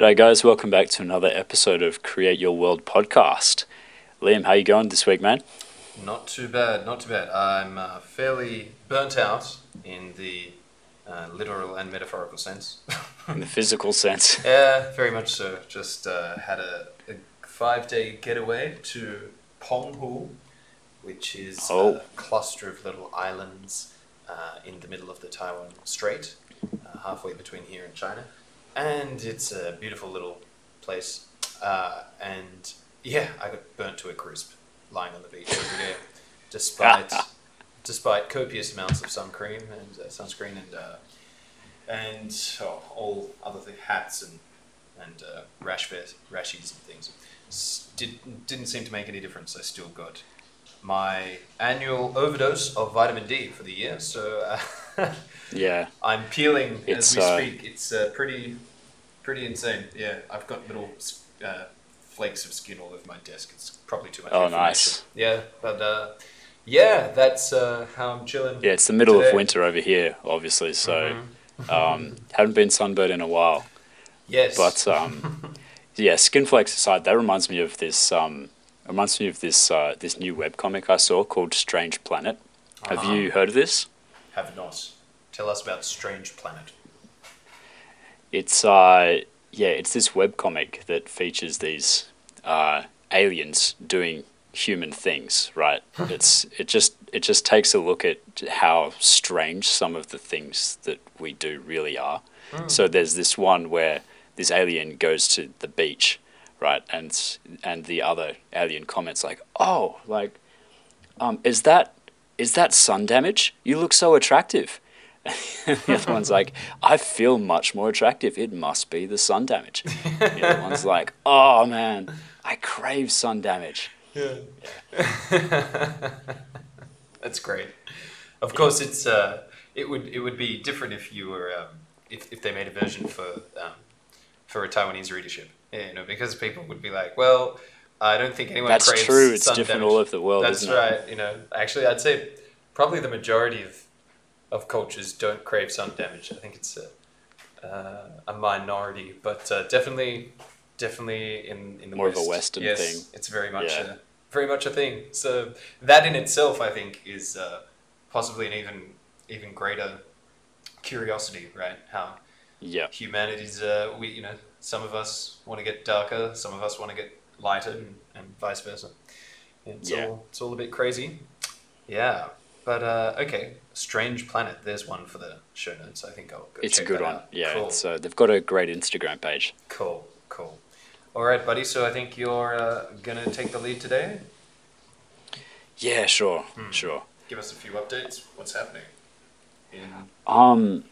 G'day guys, welcome back to another episode of Create Your World podcast. Liam, how you going this week, man? Not too bad, not too bad. I'm uh, fairly burnt out in the uh, literal and metaphorical sense. In the physical sense. yeah, very much so. Just uh, had a, a five day getaway to Penghu, which is Oh. a cluster of little islands uh, in the middle of the Taiwan Strait, uh, halfway between here and China. And it's a beautiful little place. Uh, and yeah, I got burnt to a crisp lying on the beach every day, despite despite copious amounts of sun cream and uh, sunscreen and uh, and oh, all other th- hats and and uh, rash vest, rashies and things. S- did, didn't seem to make any difference. I still got my annual overdose of vitamin D for the year, so uh, Yeah. I'm peeling It's, as we uh, speak. It's uh, pretty pretty insane. Yeah, I've got little uh, flakes of skin all over my desk. It's probably too much. Oh, nice. Yeah, but uh, yeah, that's uh, how I'm chilling. Yeah, it's the middle today. of winter over here, obviously, so Mhm. um, haven't been sunburned in a while. Yes, But um, yeah, skin flakes aside, that reminds me of this. Um, reminds me of this uh, this new webcomic I saw called Strange Planet. Have Uh-huh. you heard of this? have not. Tell us about Strange Planet. It's uh, yeah, it's this webcomic that features these uh, aliens doing human things. Right? it's it just it just takes a look at how strange some of the things that we do really are. So there's this one where this alien goes to the beach, right, and and the other alien comments like, "Oh, like, um, is that is that sun damage? You look so attractive." the other one's like, I feel much more attractive. It must be the sun damage. the other one's like, oh man, I crave sun damage. Yeah. That's great. Of course, it's uh, it would it would be different if you were um, if if they made a version for um, for a Taiwanese readership. Yeah, you know, because people would be like, well, I don't think anyone. That's craves true. It's sun different damage. all over the world, That's isn't it? right. You know, actually, I'd say probably the majority of of cultures don't crave sun damage. I think it's a uh, a minority, but uh, definitely definitely in in the More of a West, Western yes, thing. It's very much Yeah. a very much a thing. So that in itself, I think, is uh, possibly an even even greater curiosity, right? How Yeah. humanity's uh, we you know some of us want to get darker, some of us want to get lighter, and, and vice versa. It's Yeah. all it's all a bit crazy. Yeah, but uh, okay, strange planet. There's one for the show notes. I think I'll go It's a good one. out. Yeah. cool. It's, uh, they've got a great Instagram page. cool, cool. All right, buddy. So I think you're uh, gonna take the lead today. Yeah, sure. Hmm. Sure. Give us a few updates. What's happening? In Um,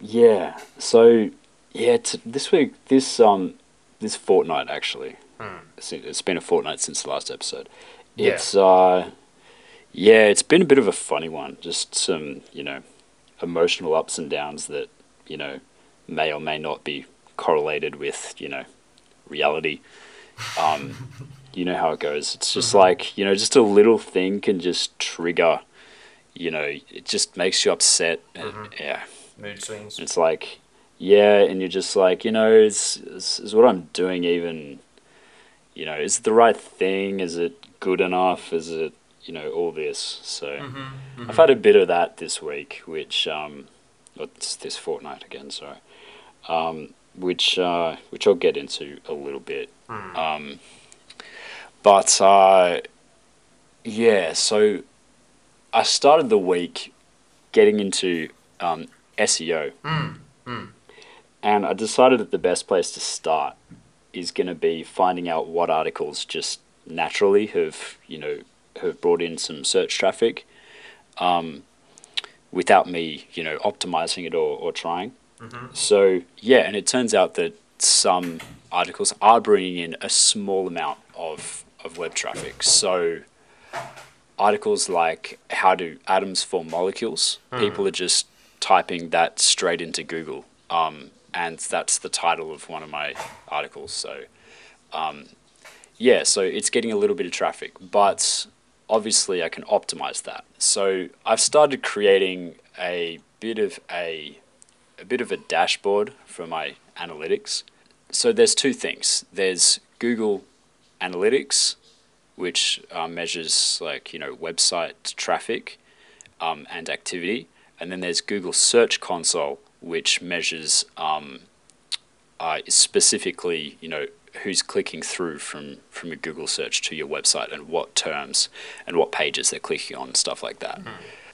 yeah. So, yeah, t- this week, this um, this fortnight actually. Hmm. It's, been a fortnight since the last episode. Yeah. It's uh, yeah, it's been a bit of a funny one. Just some, you know, emotional ups and downs that you know may or may not be correlated with you know reality. Um, you know how it goes. It's just Mhm. like you know, just a little thing can just trigger. You know, it just makes you upset. and- Mhm. Yeah, mood swings. it's like, yeah, and you're just like, you know, is, is is what I'm doing even, you know, is it the right thing? Is it good enough? Is it, you know, all this? So Mm-hmm. I've had a bit of that this week, which um, or it's this fortnight again, sorry, um, which uh, which I'll get into a little bit. Hmm. Um, but uh, yeah, so I started the week getting into um, SEO, Mm. Mm. and I decided that the best place to start is going to be finding out what articles just naturally have you know have brought in some search traffic, um, without me you know optimizing it or, or trying. Mhm. So yeah, and it turns out that some articles are bringing in a small amount of of web traffic. So articles like how do atoms form molecules, people are just typing that straight into Google, um, and that's the title of one of my articles. So um, yeah, so it's getting a little bit of traffic, but obviously I can optimize that. So I've started creating a bit of a a bit of a dashboard for my analytics. so there's two things. There's Google Analytics, which uh, measures like you know website traffic um, and activity, and then there's Google Search Console, which measures um, uh, specifically you know who's clicking through from from a Google search to your website and what terms and what pages they're clicking on, stuff like that.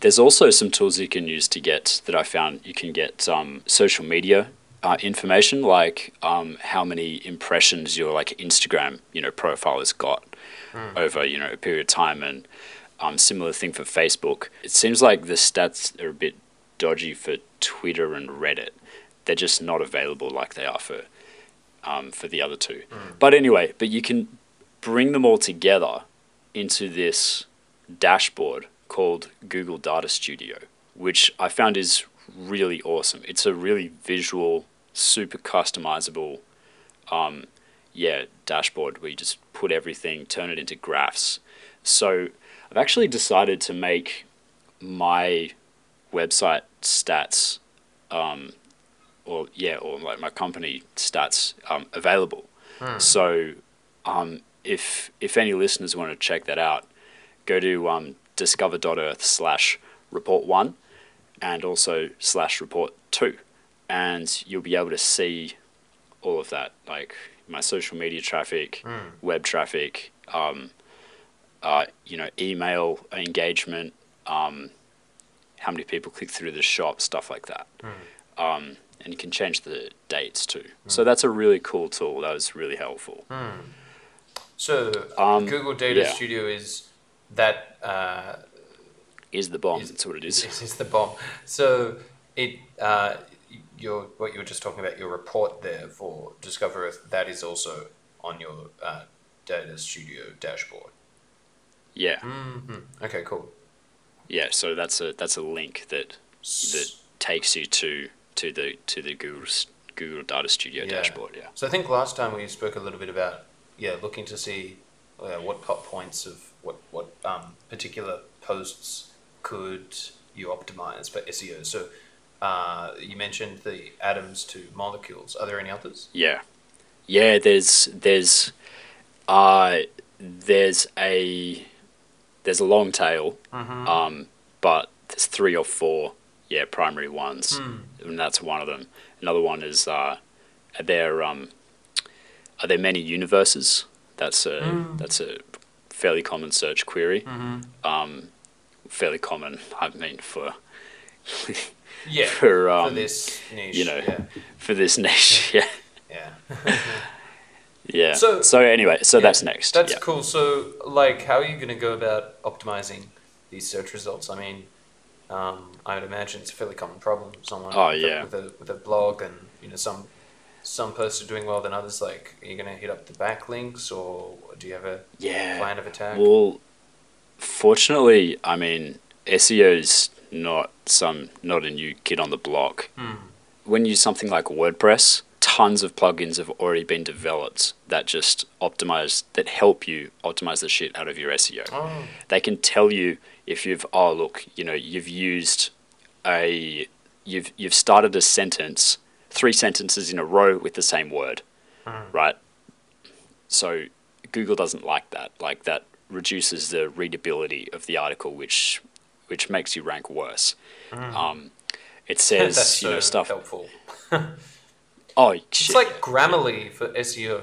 There's also some tools you can use to get that I found you can get um, social media uh, information like um, how many impressions your like Instagram you know profile has got over you know a period of time and um, similar thing for Facebook. It seems like the stats are a bit dodgy for Twitter and Reddit. They're just not available like they are for um, for the other two. But anyway, but you can bring them all together into this dashboard called Google Data Studio, which I found is really awesome. It's a really visual, super customizable, um, yeah, dashboard where you just put everything, turn it into graphs. So I've actually decided to make my website stats, um, or yeah, or like my company stats um, available. So um, if if any listeners want to check that out, go to um, discover.earth slash report one and also slash report two, and you'll be able to see all of that, like my social media traffic, web traffic, um, uh, you know, email engagement, um, how many people click through the shop, stuff like that. Um, and you can change the dates too. So that's a really cool tool. That was really helpful. So Um, Google Data yeah. Studio is that uh, Is the bomb? Is- that's what it is. Is the bomb. So it uh, your what you were just talking about your report there for Discover Earth that is also on your uh, Data Studio dashboard. Yeah, hmm Okay, cool. yeah. So that's a that's a link that that takes you to to the to the Google Google Data Studio Yeah. dashboard. Yeah. So I think last time we spoke a little bit about yeah looking to see uh, what hot points of what what um, particular posts could you optimize for SEO. So uh, you mentioned the atoms to molecules. Are there any others? Yeah, yeah. There's there's uh there's a there's a long tail, um, but there's three or four yeah primary ones, and that's one of them. Another one is uh, are there um are there many universes? That's a that's a fairly common search query. Um, fairly common. I mean for Yeah. for um for this niche. you know, Yeah. for this niche. Yeah. Yeah. Yeah. So- So, anyway, so Yeah, that's next. That's yeah. cool. So, like, how are you going to go about optimizing these search results? I mean, um, I would imagine it's a fairly common problem. Someone Oh, with, yeah. a, with a with a blog, and you know, some some posts are doing well than others. Like, are you going to hit up the backlinks, or do you have a Yeah. plan of attack? Well, fortunately, I mean, SEO's not some not a new kid on the block. Hmm. When you use something like WordPress, tons of plugins have already been developed that just optimize that help you optimize the shit out of your SEO. Oh, They can tell you if you've oh look, you know, you've used a you've you've started a sentence, three sentences in a row with the same word. Right? So Google doesn't like that. Like that reduces the readability of the article which which makes you rank worse. Um, it says you know stuff. helpful. Oh It's shit! like Grammarly for SEO.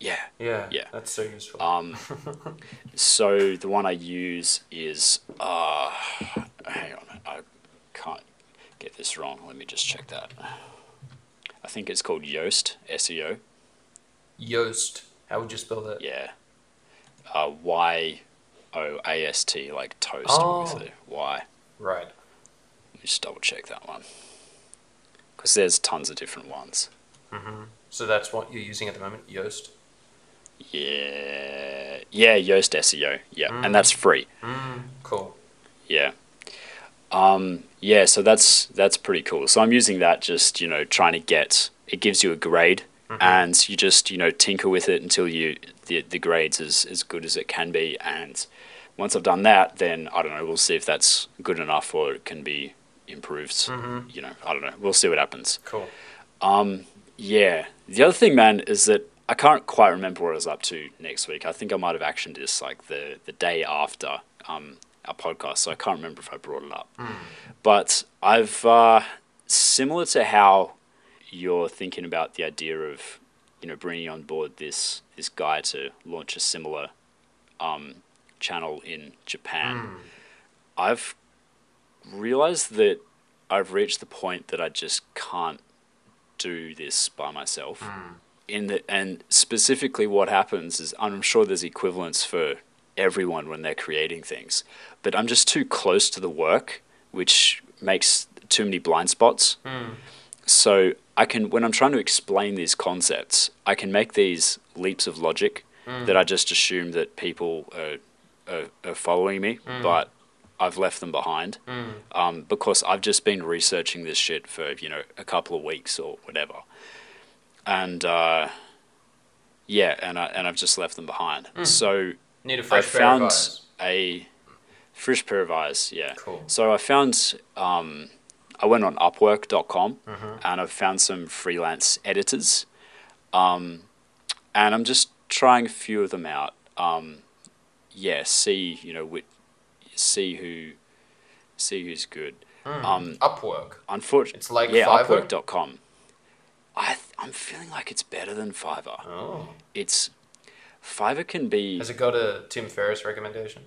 Yeah. Yeah, Yeah. that's so useful. Um, so the one I use is uh, hang on, I can't get this wrong. Let me just check that. I think it's called Yoast SEO. Yoast. How would you spell that? Yeah. Uh, y O A S T like toast Oh. with a Y. Right. Let me just double check that one. Because there's tons of different ones. So that's what you're using at the moment, Yoast. Yeah. Yeah, Yoast SEO. Yeah. And that's free. Cool. Yeah. Um, yeah, so that's that's pretty cool. So I'm using that just, you know, trying to get it gives you a grade and you just, you know, tinker with it until you the the grade's as, as good as it can be and once I've done that, then I don't know, we'll see if that's good enough or it can be improved. You know, I don't know. We'll see what happens. Cool. Um, yeah. The other thing, man, is that I can't quite remember what I was up to next week. I think I might have actioned this like the the day after um, our podcast, so I can't remember if I brought it up. But I've uh, similar to how you're thinking about the idea of you know bringing on board this this guy to launch a similar um, channel in Japan. I've realized that I've reached the point that I just can't do this by myself. In the and specifically, what happens is I'm sure there's equivalents for everyone when they're creating things, but I'm just too close to the work, which makes too many blind spots. Hmm. So I can when I'm trying to explain these concepts, I can make these leaps of logic hmm. that I just assume that people are, are, are following me, hmm. but I've left them behind um, because I've just been researching this shit for you know a couple of weeks or whatever, and uh, yeah, and I and I've just left them behind. So Need a I fresh pair of found eyes. a fresh pair of eyes. Yeah. Cool. So I found um, I went on Upwork.com Mm-hmm. and I've found some freelance editors, um, and I'm just trying a few of them out. Um, yeah, see you know which, see who see who's good. Um, Upwork. unfortunately, It's like yeah, Fiverr? Upwork.com. I th- I'm feeling like it's better than Fiverr. Oh. It's Fiverr can be Has it got a Tim Ferriss recommendation?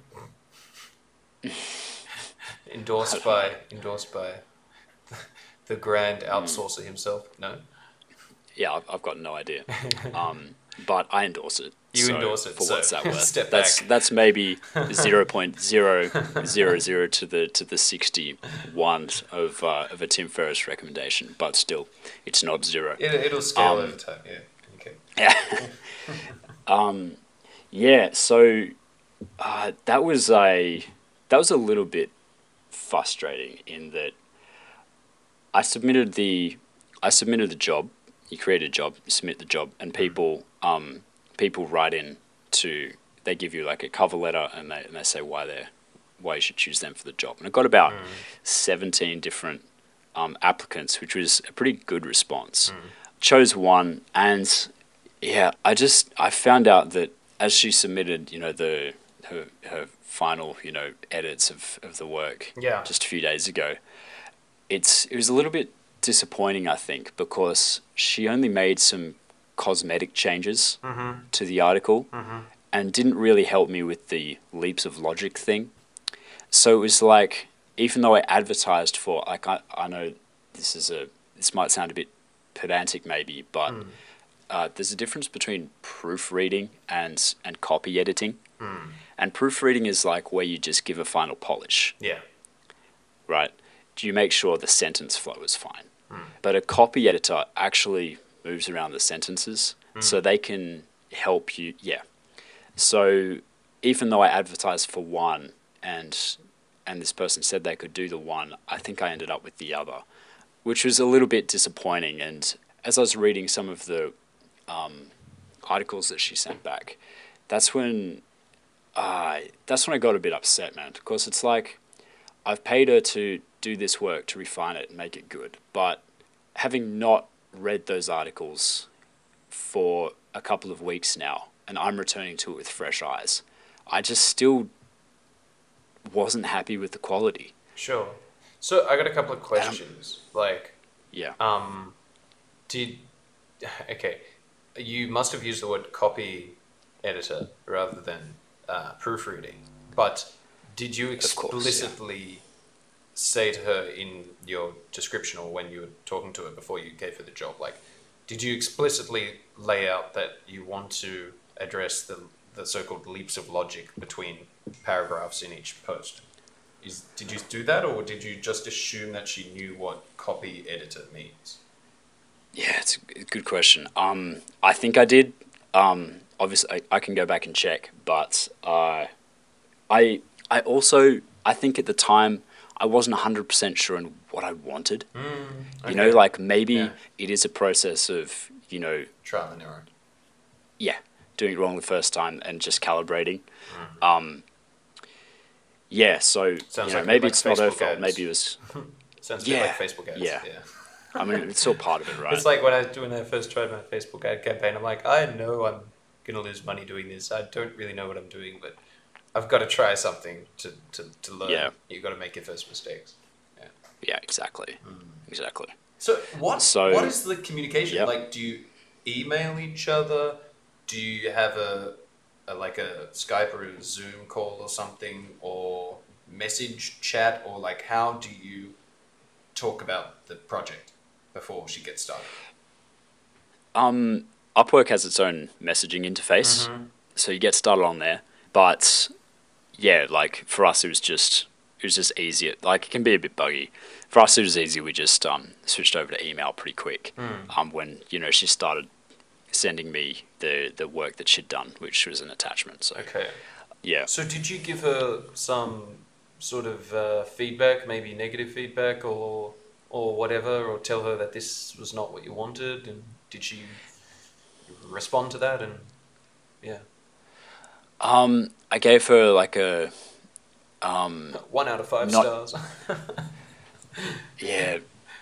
endorsed by endorsed by the grand Hmm. outsourcer himself. No. Yeah, I've, I've got no idea. Um, but I endorse it. You So, endorse it, For so what's that worth? step that's back. that's maybe zero point zero zero zero to the to the sixty one of uh, of a Tim Ferriss recommendation, but still, it's not zero. It, it'll scale Um, over time. Yeah. Okay. Yeah. um, yeah. So uh, that was a that was a little bit frustrating in that I submitted the I submitted the job. You create a job, you submit the job, and people um, people write in to they give you like a cover letter and they and they say why they're why you should choose them for the job. And I got about seventeen different um, applicants, which was a pretty good response. Chose one, and yeah, I just I found out that as she submitted, you know, the her her final, you know, edits of, of the work Yeah. just a few days ago, it's it was a little bit disappointing, I think, because she only made some cosmetic changes mm-hmm. to the article mm-hmm. and didn't really help me with the leaps of logic thing. So it was like, even though I advertised for, like, I, I know this is a, this might sound a bit pedantic maybe, but mm. uh, there's a difference between proofreading and, and copy editing. Mm. And proofreading is like where you just give a final polish Yeah. right? Do you make sure the sentence flow is fine? Mm. But a copy editor actually moves around the sentences so they can help you. Yeah. So even though I advertised for one and and this person said they could do the one, I think I ended up with the other, which was a little bit disappointing. And as I was reading some of the um, articles that she sent back, that's when uh, that's when I got a bit upset, man. Because it's like I've paid her to do this work to refine it and make it good, but having not read those articles for a couple of weeks now, and I'm returning to it with fresh eyes, I just still wasn't happy with the quality. Sure. So I got a couple of questions. like, Yeah. um, did okay? You must have used the word copy editor rather than uh, proofreading. But did you Of course, explicitly say to her in your description or when you were talking to her before you gave her the job, like, did you explicitly lay out that you want to address the the so-called leaps of logic between paragraphs in each post? Is, did you do that, or did you just assume that she knew what copy editor means? Yeah, it's a good question. Um, I think I did. Um, obviously, I, I can go back and check, but uh, I I also I think at the time I wasn't hundred percent sure on what I wanted. You know, like maybe Yeah. it is a process of you know Trial and error. yeah, doing it wrong the first time and just calibrating. Mm-hmm. Um, yeah, so Sounds you know, like- maybe like it's not her fault. ads. Maybe it was Sounds Yeah, like Facebook ads. yeah. Yeah. I mean, it's all part of it, right? It's like when I when I first tried my Facebook ad campaign. I'm like, I know I'm gonna lose money doing this. I don't really know what I'm doing, but I've got to try something to, to, to learn. Yeah. You've got to make your first mistakes. yeah, Yeah, exactly, exactly. So what So- what is the communication Yep. like? Do you email each other? Do you have a, a like a Skype or a Zoom call or something, or message chat, or like how do you talk about the project before she gets started? Um, Upwork has its own messaging interface, so you get started on there. But yeah, like for us, it was just it was just easier. Like it can be a bit buggy. For us, it was easy. We just um, switched over to email pretty quick. Um, when you know she started sending me the the work that she'd done, which was an attachment. So Okay. yeah, So did you give her some sort of uh, feedback, maybe negative feedback, or or whatever, or tell her that this was not what you wanted, and did she respond to that? And yeah, um, I gave her like a um, one out of five Not- stars. yeah,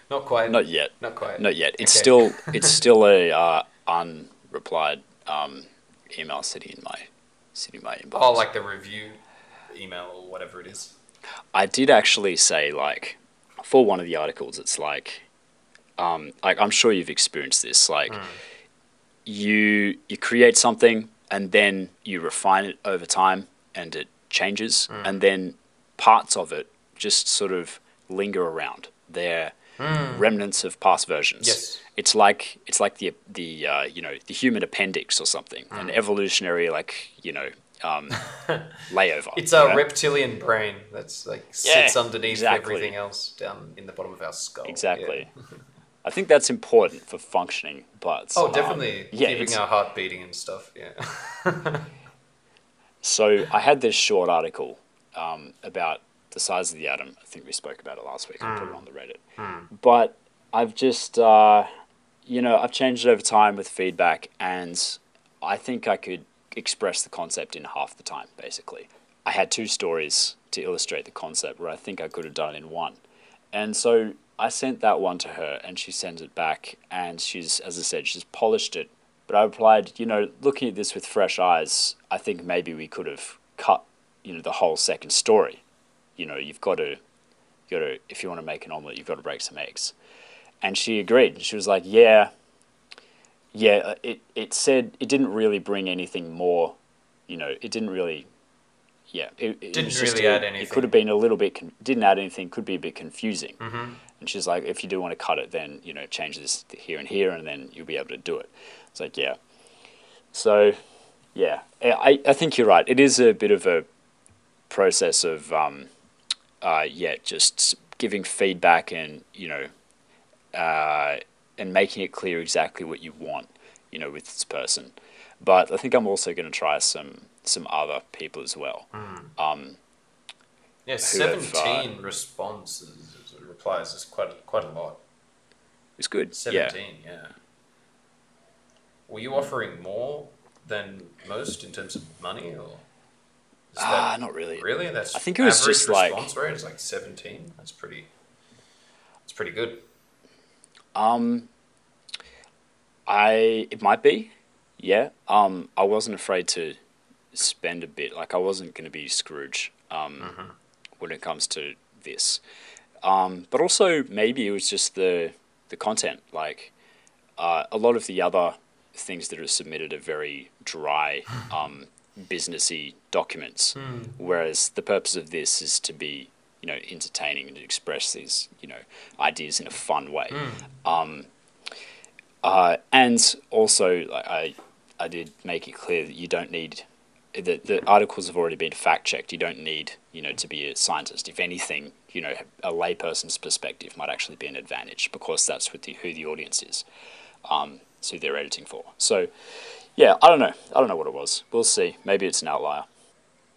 not quite. not yet. Not quite. Not yet. It's Okay. still it's still a uh, unreplied um, email sitting in my sitting in my inbox. Oh, like the review email or whatever it is. I did actually say like for one of the articles, it's like um, like I'm sure you've experienced this. Like you you create something and then you refine it over time and it changes and then parts of it just sort of linger around. They're remnants of past versions. Yes. It's like it's like the the uh, you know the human appendix or something, an evolutionary like you know um, layover. It's our know? reptilian brain that's like Yeah, sits underneath exactly. everything else down in the bottom of our skull. Exactly. Yeah. I think that's important for functioning, but Oh, um, definitely yeah, keeping our heart beating and stuff. Yeah. So I had this short article um, about the size of the atom. I think we spoke about it last week. I put it on the Reddit. But I've just, uh, you know, I've changed it over time with feedback, and I think I could express the concept in half the time, basically. I had two stories to illustrate the concept where I think I could have done it in one. And so I sent that one to her, and she sends it back, and she's, as I said, she's polished it. But I replied, you know, looking at this with fresh eyes, I think maybe we could have cut, you know, the whole second story. You know, you've got to, you got to, if you want to make an omelet, you've got to break some eggs. And she agreed. She was like, yeah, yeah. uh, It it said it didn't really bring anything more. You know, it didn't really. Yeah, it, Didn't really a- add anything. It could have been a little bit. Con- didn't add anything. Could be a bit confusing. Mm-hmm. And she's like, if you do want to cut it, then you know, change this here and here, and then you'll be able to do it. It's like, yeah. So, yeah, I I think you're right. It is a bit of a process of, um, uh, yeah, just giving feedback and you know, uh, and making it clear exactly what you want, you know, with this person. But I think I'm also going to try some some other people as well. Um, Yeah, who have, uh, responses replies is quite quite a lot. it's good. Seventeen, yeah. Were you offering more than most in terms of money, or Ah, that not really. really? That's I think it was just like- response rate is like seventeen. That's pretty. That's pretty good. Um, I it might be, yeah. Um, I wasn't afraid to spend a bit. Like I wasn't going to be Scrooge. Um, when it comes to this, um, but also maybe it was just the the content. Like uh, a lot of the other things that are submitted are very dry, um, businessy documents. Whereas the purpose of this is to be, you know, entertaining and to express these, you know, ideas in a fun way. Um, uh, and also, like, I, I did make it clear that you don't need the, the articles have already been fact checked. You don't need, you know, to be a scientist. If anything, you know, a layperson's perspective might actually be an advantage because that's what the, who the audience is, um, it's who they're editing for. So, yeah, I don't know. I don't know what it was. We'll see. Maybe it's an outlier.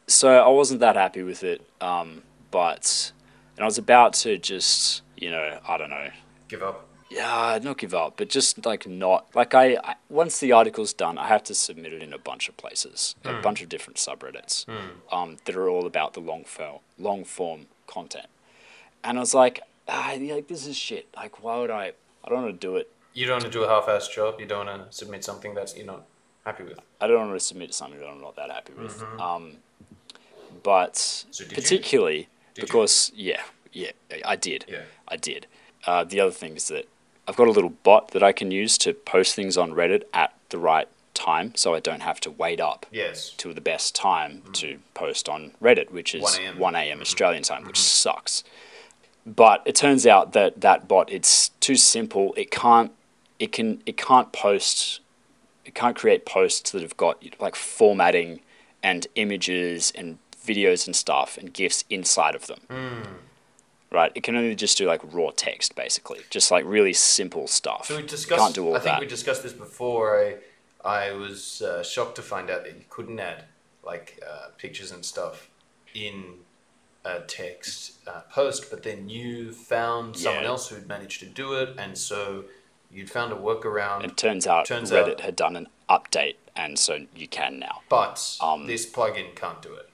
So I wasn't that happy with it, um, but and I was about to just, you know, I don't know, Give up. yeah, not give up, but just like not like I, I once the article's done, I have to submit it in a bunch of places, a bunch of different subreddits, um, that are all about the long form long form content, and I was like, ah, like this is shit. Like, why would I? I don't want to do it. You don't want to do a half-assed job. You don't want to submit something that you're not happy with. I don't want to submit something that I'm not that happy with. Um, but Mm-hmm. So particularly Did you? because yeah, yeah, I did. Yeah. I did. Uh, the other thing is that I've got a little bot that I can use to post things on Reddit at the right time, so I don't have to wait up Yes. till the best time to post on Reddit, which is 1 a.m. 1 a.m. Australian time, which sucks. But it turns out that that bot it's too simple. It can't it can it can't post it can't create posts that have got like formatting and images and videos and stuff and gifs inside of them. Right? It can only just do like raw text basically, just like really simple stuff. So we discussed. can't do all I think that. we discussed this before. I I was uh, shocked to find out that you couldn't add like uh, pictures and stuff in a text uh, post, but then you found someone else who'd managed to do it, and so you'd found a workaround. It turns out Turns Reddit out- had done an update, and so you can now. but um, this plugin can't do it.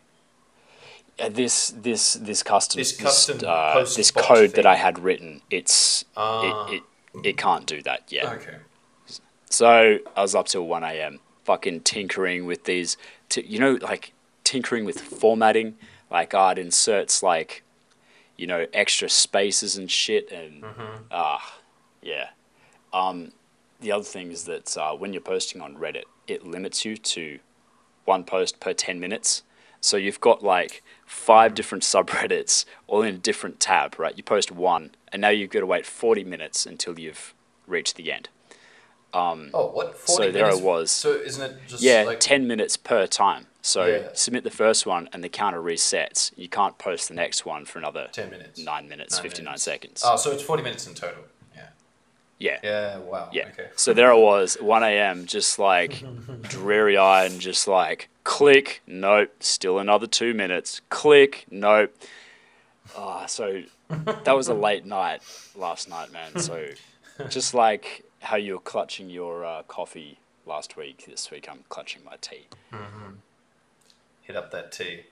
Uh, this this this custom This custom uh, this code thing. that I had written it's Ah. it, it it can't do that yet. Okay. So I was up till one a.m. fucking tinkering with these, t- you know, like tinkering with formatting. Like I'd inserts like, you know, extra spaces and shit, and ah, yeah. Um, the other thing is that uh, when you're posting on Reddit, it limits you to one post per ten minutes. So you've got like five different subreddits all in a different tab, right? You post one, and now you've got to wait forty minutes until you've reached the end. Oh, what? 40 So there I was. So isn't it just Yeah, like 10 minutes per time. So Yeah. submit the first one and the counter resets. You can't post the next one for another 10 minutes? 9 minutes, Nine 59 minutes. seconds. Oh, so it's 40 minutes in total. Yeah. yeah. Yeah, wow. Yeah. Okay. So there I was, 1 a.m., just like dreary eyed and just like click, nope, still another two minutes, click, nope. Ah, so that was a late night last night, man. So just like how you were clutching your uh, coffee last week, this week I'm clutching my tea. hit up that T.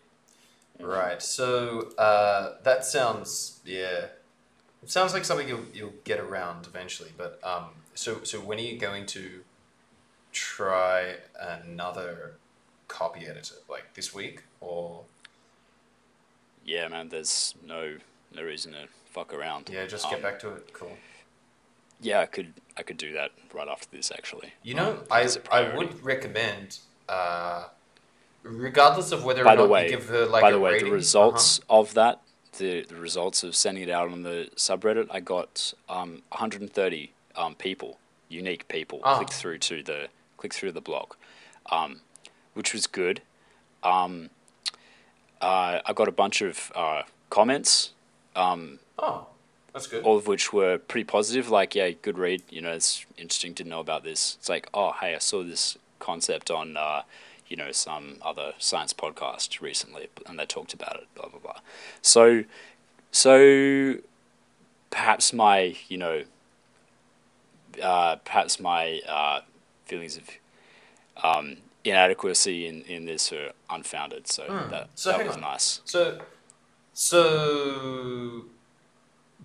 Right. So uh, that sounds yeah. It sounds like something you'll you'll get around eventually. But um, so so when are you going to try another copy editor? Like this week or Yeah, man, there's no no reason to fuck around. yeah, just get Um, back to it. Cool. Yeah, I could I could do that right after this actually. You know, I I would recommend. Uh, Regardless of whether or By not the way, you give her like a by the way, rating, the results of that, the the results of sending it out on the subreddit, I got um 130 um people, unique people, Ah. clicked through to the click through the blog, um, which was good. Um, uh, I got a bunch of uh, comments. Um, uh-huh. oh, that's good. all of which were pretty positive. Like, yeah, good read. You know, it's interesting to know about this. It's like, oh, hey, I saw this concept on, uh, you know, some other science podcast recently, and they talked about it. Blah blah blah. So, so perhaps my, you know, uh, perhaps my uh, feelings of um, inadequacy in, in this are unfounded. So that So that was nice. So, so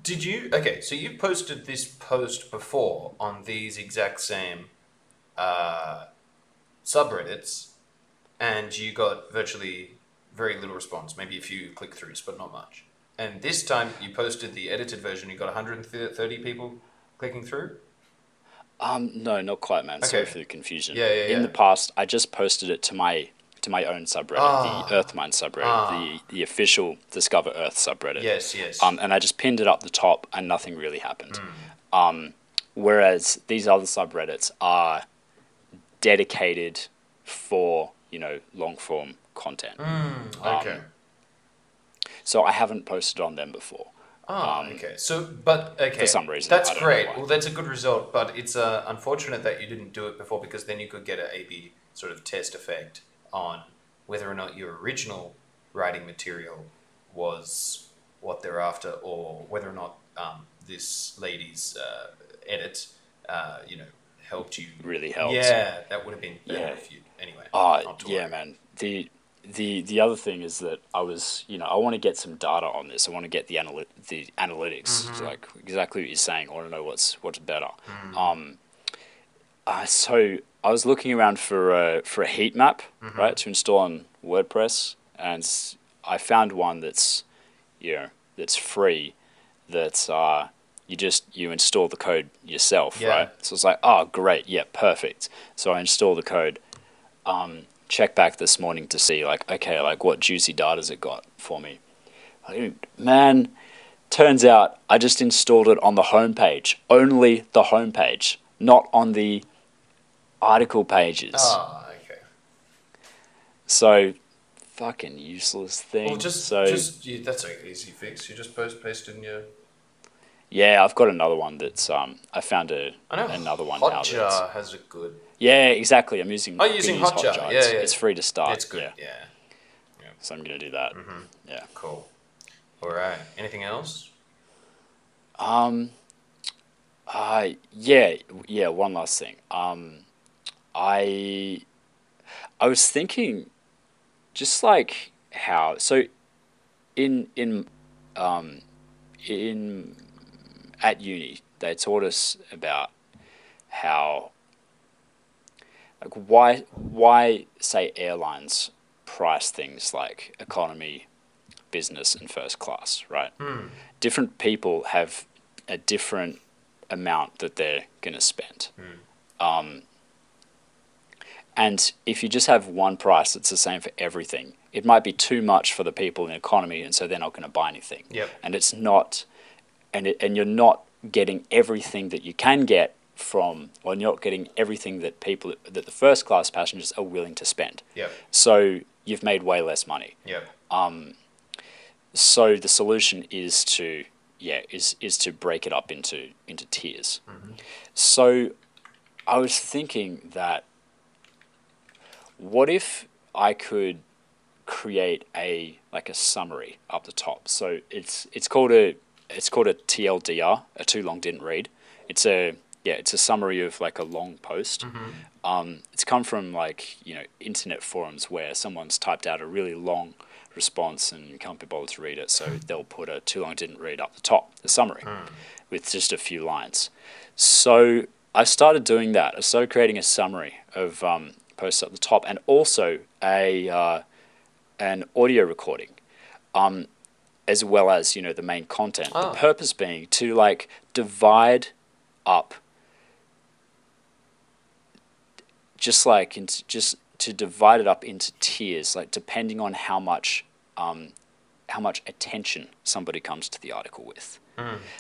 did you? Okay, so you posted this post before on these exact same uh, subreddits, and you got virtually very little response. Maybe a few click throughs, but not much. And this time you posted the edited version. You got 130 people clicking through. Um, no, not quite, man. Sorry for the confusion. Yeah, yeah, In the past, I just posted it to my to my own subreddit, Ah. the Earthmine subreddit, Ah. the the official Discover Earth subreddit. Yes, yes. Um, and I just pinned it up the top, and nothing really happened. Hmm. Um, whereas these other subreddits are dedicated for you know long form content. Um, okay. So I haven't posted on them before. Ah, Um, okay. So, but okay, for some reason, that's I don't know great. Well, that's a good result. But it's uh, unfortunate that you didn't do it before because then you could get a b sort of test effect on whether or not your original writing material was what they're after, or whether or not um, this lady's uh, edit, uh, you know, helped you. Really helped. Yeah, that would have been better Yeah. if you. Anyway. Not yeah, worry. man. The the the other thing is that I was, you know, I want to get some data on this. I want to get the analy- the analytics, like exactly what you're saying. I want to know what's what's better. Um, uh, so I was looking around for a for a heat map, right, to install on WordPress, and I found one that's, you know, that's free. That uh, you just you install the code yourself, Yeah. right? So it's like, oh, great, yeah, perfect. So I install the code. Um, check back this morning to see like, okay, like what juicy data's it got for me? I- Man, turns out I just installed it on the homepage, only the homepage, not on the article pages. Ah, okay. So, fucking useless thing. Well, just so just that's an easy fix. You just post paste in your. yeah, I've got another one that's um I found a I know another one now. Hotjar has a good. yeah, exactly. I'm using. Oh, I'm using Hotjar. Hotjar. Yeah, it's, yeah. it's free to start. it's good. Yeah, Yeah. so I'm gonna do that. Mm-hmm. Yeah. Cool. All right. Anything else? Um. Uh, yeah, yeah. One last thing. Um, I, I was thinking, just like how so, in in, um, in at uni they taught us about how like why why say airlines price things like economy, business, and first class, right? Hmm. different people have a different amount that they're going to spend. Um, and if you just have one price that's the same for everything, it might be too much for the people in the economy, and so they're not going to buy anything. Yep. And it's not, and it, and you're not getting everything that you can get from, or you're not getting everything that people that the first class passengers are willing to spend. Yep. So you've made way less money Yep. Um, so the solution is to yeah is is to break it up into into tiers mm-hmm. so i was thinking that what if i could create a like a summary up the top? So it's it's called a it's called a tldr a too long didn't read. It's a yeah it's a summary of like a long post. Um, it's come from like you know internet forums where someone's typed out a really long response and you can't be bothered to read it, so they'll put a too long didn't read up the top, the summary, with just a few lines. So I started doing that. I started creating a summary of um, posts at the top and also a uh, an audio recording, um, as well as you know the main content. Oh. The purpose being to like divide up just like into just to divide it up into tiers, like depending on how much um, how much attention somebody comes to the article with.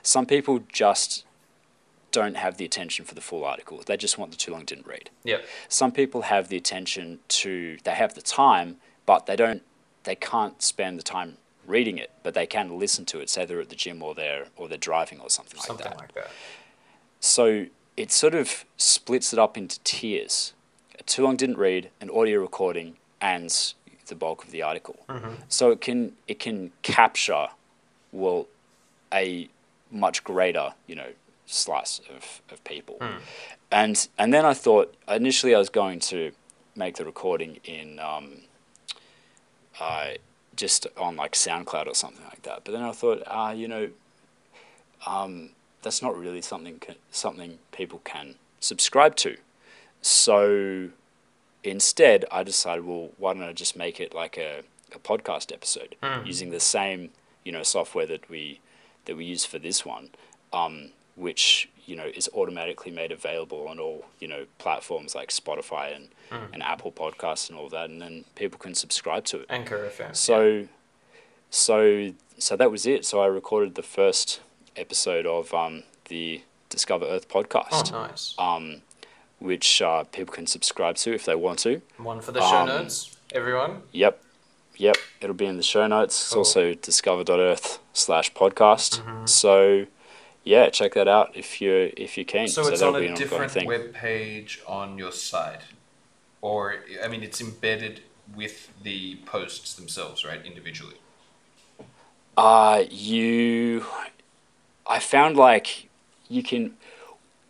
Some people just don't have the attention for the full article. They just want the too long didn't read. Yep. Some people have the attention to they have the time, but they don't they can't spend the time reading it, but they can listen to it, say they're at the gym or they're or they're driving or something, Something like that. like that. So it sort of splits it up into tiers. A too long didn't read, an audio recording, and the bulk of the article. Mm-hmm. So it can it can capture well a much greater you know slice of, of people. And and then I thought initially I was going to make the recording in um, uh, just on like SoundCloud or something like that. But then I thought, ah, you know, um, that's not really something something people can subscribe to. So instead, I decided, well, why don't I just make it like a, a podcast episode using the same you know software that we that we use for this one, um, which you know is automatically made available on all you know platforms like Spotify and and Apple Podcasts and all that, and then people can subscribe to it. Anchor FM. So, so, so that was it. So I recorded the first episode of um, the Discover Earth podcast. Oh, nice. um, which uh, people can subscribe to if they want to. One for the show um, notes, everyone. Yep, yep. It'll be in the show notes. It's Cool. also discover.earth slash podcast. Mm-hmm. So, yeah, check that out if you're if you're keen. So, it's that'll on be a different web page on your site, or I mean, it's embedded with the posts themselves, right? Individually. Uh, you, I found like you can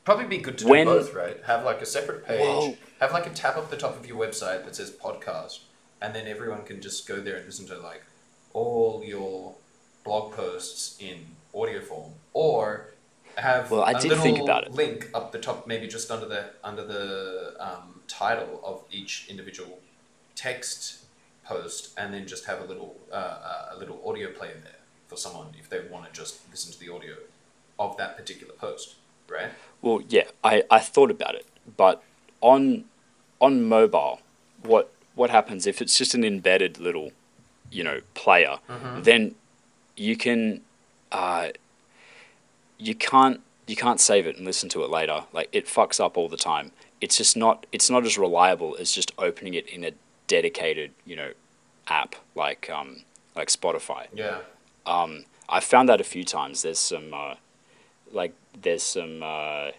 Probably be good to When- do both, right? Have like a separate page. Whoa. Have like a tab up the top of your website that says podcast, and then everyone can just go there and listen to like all your blog posts in audio form, or have Well, I a did little think about it. link up the top, maybe just under the under the um, title of each individual text post, and then just have a little uh, a little audio player there for someone if they want to just listen to the audio of that particular post, right? Well, yeah, I, I thought about it, but on on mobile, what what happens if it's just an embedded little, you know, player? Then you can, uh, you can't you can't save it and listen to it later. Like it fucks up all the time. It's just not it's not as reliable as just opening it in a dedicated you know app like um like Spotify. Yeah. Um, I found that a few times. There's some, uh, like, there's some, uh,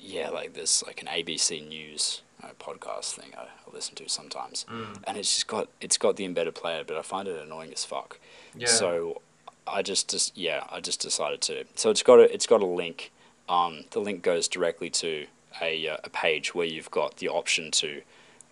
yeah, like there's like an ABC News uh, podcast thing I, I listen to sometimes, and it's just got it's got the embedded player, but I find it annoying as fuck. Yeah. So I just, just yeah, I just decided to. So it's got a it's got a link. Um, the link goes directly to a uh, a page where you've got the option to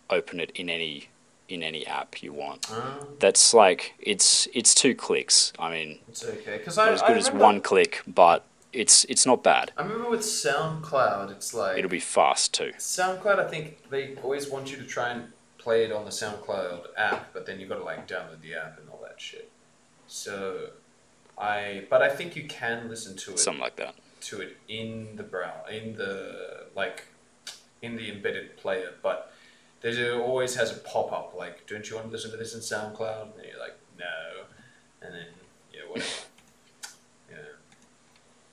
open it in any in any app you want. Ah, That's like it's it's two clicks. I mean, it's okay because not I, as I good as one click, but it's it's not bad. I remember with SoundCloud, it's like It'll be fast too. SoundCloud. I think they always want you to try and play it on the SoundCloud app, but then you've got to like download the app and all that shit. So I, but I think you can listen to it Something like that. to it in the brow in the like in the embedded player, but there always has a pop up like, "Don't you want to listen to this in SoundCloud?" And you're like, "No," and then yeah, whatever. yeah,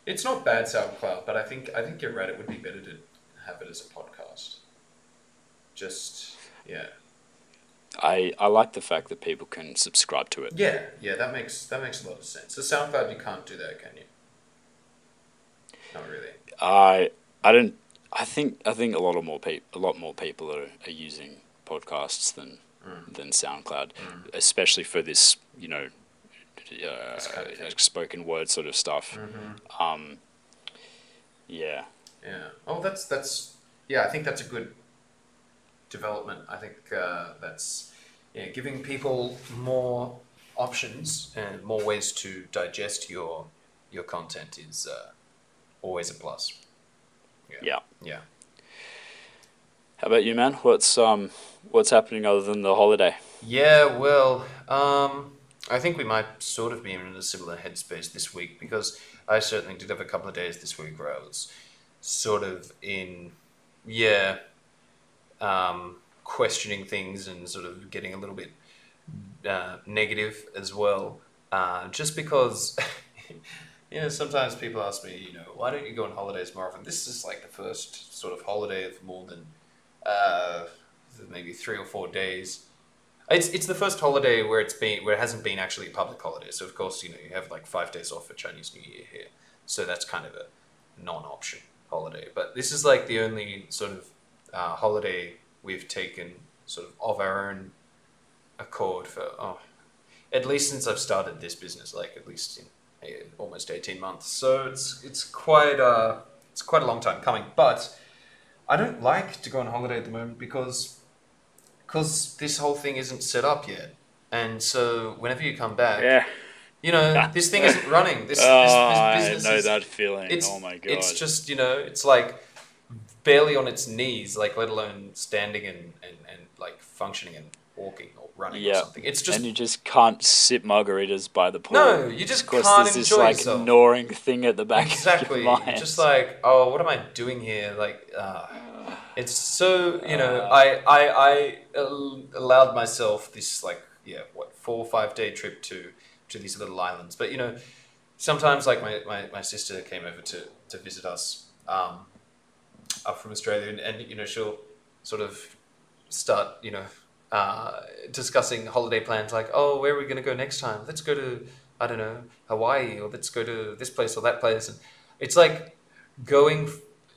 it's not bad SoundCloud, but I think I think you're right. It would be better to have it as a podcast. Just yeah, I, I like the fact that people can subscribe to it. yeah, yeah. That makes that makes a lot of sense. So SoundCloud, you can't do that, can you? Not really. I I don't. I think I think a lot of more people a lot more people are, are using podcasts than Mm. than SoundCloud, especially for this you know uh, kind of spoken word sort of stuff. Mm-hmm. Um, yeah, Yeah. Oh, that's that's yeah. I think that's a good development. I think uh, that's yeah, giving people more options and more ways to digest your your content is uh, always a plus. yeah. Yeah. How about you, man? What's um what's happening other than the holiday? Yeah, well, um, I think we might sort of be in a similar headspace this week because I certainly did have a couple of days this week where I was sort of in, yeah, um, questioning things and sort of getting a little bit uh, negative as well. Uh, just because, you know, sometimes people ask me, you know, why don't you go on holidays more often? This is like the first sort of holiday of more than uh, maybe three or four days. It's it's the first holiday where it's been where it hasn't been actually a public holiday. So of course you know you have like five days off for Chinese New Year here. So that's kind of a non-option holiday. But this is like the only sort of uh, holiday we've taken sort of of our own accord for oh, at least since I've started this business, like at least in eh, almost eighteen months. So it's it's quite uh it's quite a long time coming. But I don't like to go on holiday at the moment because because this whole thing isn't set up yet. And so whenever you come back, Yeah. you know, this thing isn't running. This, oh, this, I this business know is, that feeling. oh my god. It's just, you know, it's like barely on its knees, like let alone standing and, and, and like functioning and walking or running or Yeah. something. It's just and you just can't sip margaritas by the pool. No, you just can't there's this enjoy like yourself. gnawing thing at the back exactly of your mind. just like oh what am i doing here like uh, it's so you know i i i allowed myself this like yeah what four or five day trip to to these little islands but you know sometimes like my, my, my sister came over to to visit us um up from australia and, and you know she'll sort of start you know uh, discussing holiday plans like oh where are we going to go next time? Let's go to i don't know hawaii or let's go to this place or that place. And it's like going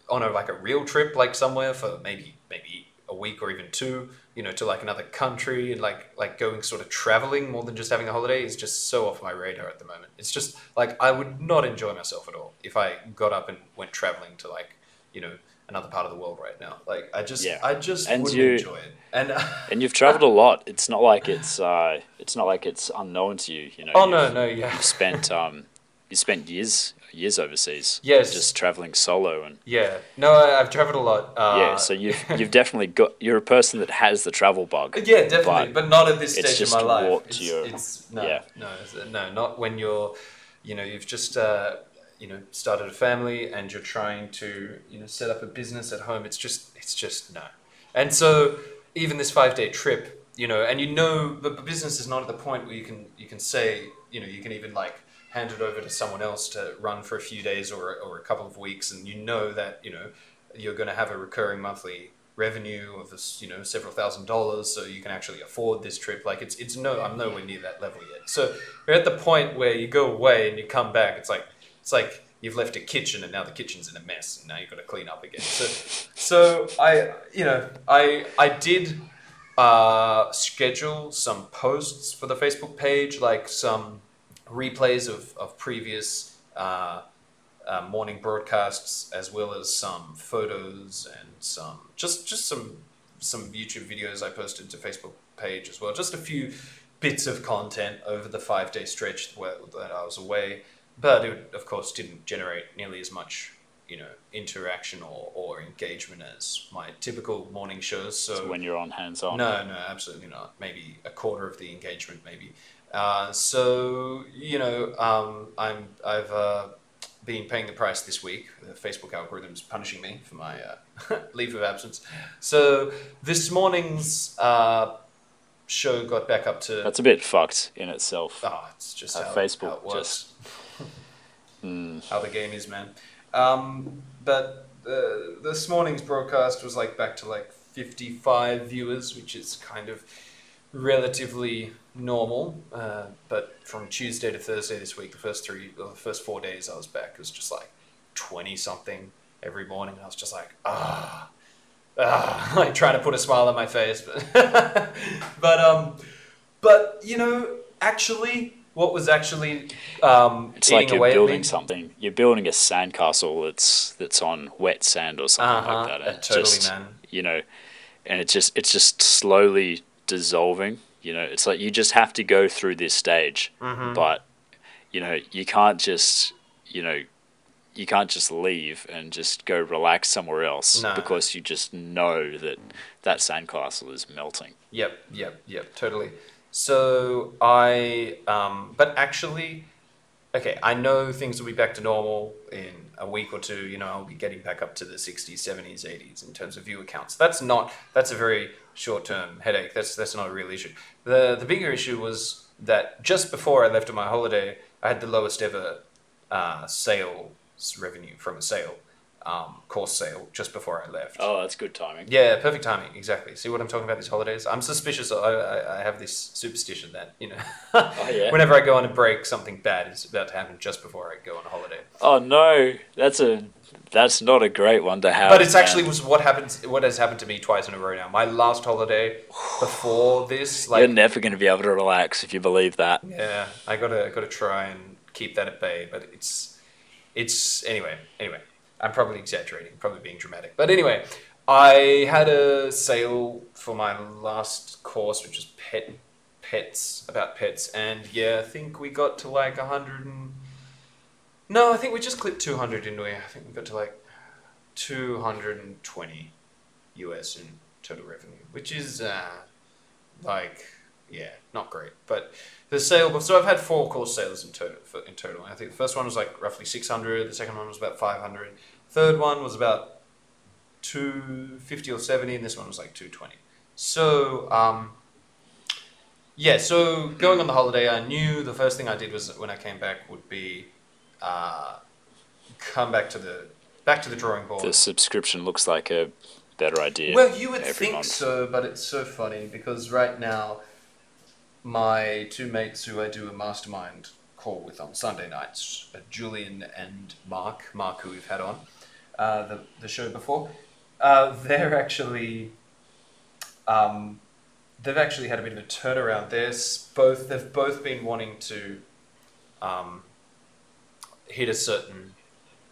on a like a real trip like somewhere for maybe maybe a week or even two you know to like another country and like like going sort of traveling more than just having a holiday is just so off my radar at the moment. It's just like i would not enjoy myself at all if i got up and went traveling to like you know another part of the world right now. Like I just, Yeah. I just And wouldn't you- enjoy it. And And you've traveled a lot. It's not like it's uh, it's not like it's unknown to you. You know. oh no, no, yeah, You've spent um, you spent years years overseas. Yes. Just traveling solo and yeah. No, I, I've traveled a lot. Uh, yeah. So you've you've definitely got. You're a person that has the travel bug. Yeah, definitely, But but, not at this stage of my life. It's, your- it's no, yeah. no, no, not when you're, you know, you've just, uh, you know, started a family and you're trying to, you know, set up a business at home. It's just, it's just no. And so, even this five day trip, you know, and you know, the business is not at the point where you can, you can say, you know, you can even like hand it over to someone else to run for a few days or or a couple of weeks, and you know that, you know, you're going to have a recurring monthly revenue of this, you know, several thousand dollars, so you can actually afford this trip. Like it's it's no, I'm nowhere near that level yet. So you're at the point where you go away and you come back. It's like it's like you've left a kitchen and now the kitchen's in a mess and now you've got to clean up again. So so I you know I I did uh, schedule some posts for the Facebook page, like some replays of of previous. Uh, uh, morning broadcasts as well as some photos and some just just some some YouTube videos I posted to Facebook page as well. Just a few bits of content over the five day stretch that I was away, but it of course didn't generate nearly as much you know interaction or, or engagement as my typical morning shows. So when you're on hands on. no, no, absolutely not. Maybe a quarter of the engagement, maybe. Uh, so you know, um, I'm I've uh, been paying the price this week. The Facebook algorithm's punishing me for my uh, leave of absence. So this morning's uh, show got back up to. That's a bit fucked in itself. Oh, it's just Uh, how, Facebook how it works. Mm. how the game is, man. Um, but uh, this morning's broadcast was like back to like 55 viewers, which is kind of relatively normal. Uh, but from Tuesday to Thursday this week, the first three, or the first four days I was back, it was just like 20 something every morning. I was just like, ah. Ah, like trying to put a smile on my face, but but um, but you know, actually, what was actually um, It's like you're building something. You're building a sandcastle that's that's on wet sand or something Uh-huh, like that. And it's totally, just, man. You know, and it's just it's just slowly dissolving. You know, it's like you just have to go through this stage, Mhm. but you know you can't just you know you can't just leave and just go relax somewhere else No. because you just know that that sandcastle is melting. Yep, yep, yep, totally. So I, um, but actually, okay, I know things will be back to normal in a week or two. You know, I'll be getting back up to the 60s, 70s, 80s in terms of view counts. That's not, that's a very short term headache. That's, that's not a real issue. The, the bigger issue was that just before I left on my holiday, I had the lowest ever uh, sales revenue from a sale, um, course sale, just before I left. Oh, that's good timing. Yeah, perfect timing. Exactly. See what I'm talking about these holidays? I'm suspicious. I, I, I have this superstition that you know, oh, yeah? whenever I go on a break, something bad is about to happen just before I go on a holiday. Oh no, that's a that's not a great one to have. But it's man. actually was what happens. What has happened to me twice in a row now. My last holiday before this, like You're never going to be able to relax if you believe that. yeah, I gotta gotta try and keep that at bay. But it's it's anyway. Anyway, I'm probably exaggerating, probably being dramatic. But anyway, I had a sale for my last course, which was pet pets about pets, and yeah, I think we got to like a hundred and no, I think we just clipped two hundred into it. I think we got to like two hundred and twenty US in total revenue, which is uh, like yeah, not great, but the sale. So I've had four course sales in total. For, in total, I think the first one was like roughly six hundred. The second one was about five hundred. Third one was about two fifty or seventy, and this one was like two twenty. So um, yeah, so going on the holiday, I knew the first thing I did was when I came back would be uh, come back to the back to the drawing board. The subscription looks like a better idea. Well, you would think month. so, but it's so funny because right now, my two mates who I do a mastermind call with on Sunday nights, uh, Julian and Mark, Mark who we've had on uh, the the show before, uh, they're actually, um, they've actually had a bit of a turnaround. There's both they've both been wanting to, um, hit a certain,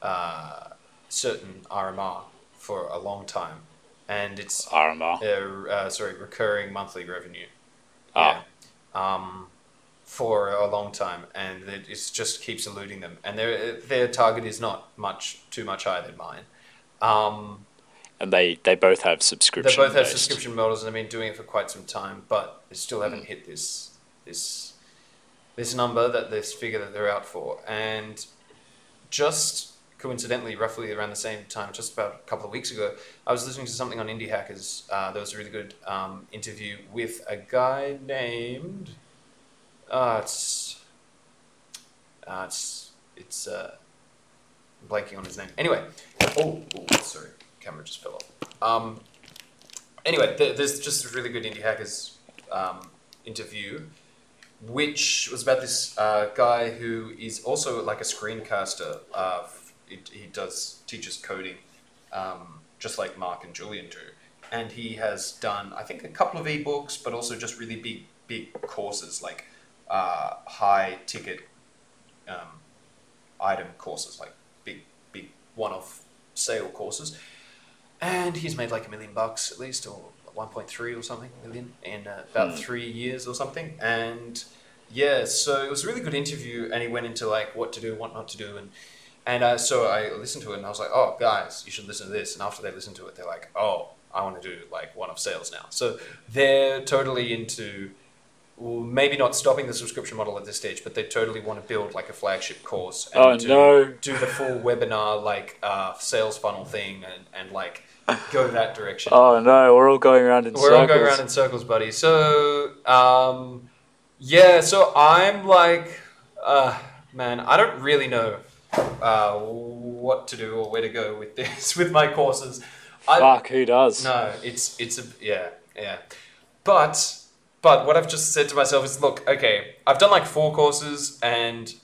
uh, certain RMR for a long time, and it's RMR. uh, uh, sorry recurring monthly revenue. Ah. Yeah. Um, for a long time, and it just keeps eluding them, and their their target is not much too much higher than mine. Um, And they, they both have subscription. they both have based. subscription models, and they've been doing it for quite some time, but they still Mm. haven't hit this this this number that this figure that they're out for. And just coincidentally, roughly around the same time, just about a couple of weeks ago, I was listening to something on Indie Hackers. Uh, there was a really good um, interview with a guy named. Uh, it's. Uh, it's. It's. Uh, I'm blanking on his name. Anyway. Oh, oh sorry. Camera just fell off. Um, anyway, th- there's just a really good Indie Hackers um, interview, which was about this uh, guy who is also like a screencaster. Uh, it, he does teaches coding, um, just like Mark and Julian do, and he has done I think a couple of ebooks, but also just really big big courses like uh, high ticket um, item courses, like big big one off sale courses and he's made like a million bucks at least, or 1.3 or something million in uh, about Hmm. three years or something. And yeah, so it was a really good interview, and he went into like what to do, what not to do, and and uh, so I listened to it, and I was like, oh guys, you should listen to this. And after they listen to it, they're like, oh, I want to do like one of sales now. So they're totally into. Well, maybe not stopping the subscription model at this stage, but they totally want to build like a flagship course. And Oh, do, no. Do the full webinar like uh, sales funnel thing and, and like go that direction. Oh no, we're all going around in We're circles. all going around in circles, buddy. So, um, yeah, so I'm like, uh, man, I don't really know uh, what to do or where to go with this, with my courses. I, Fuck, who does? no, it's it's a yeah yeah, but but what I've just said to myself is, look, okay, I've done like four courses and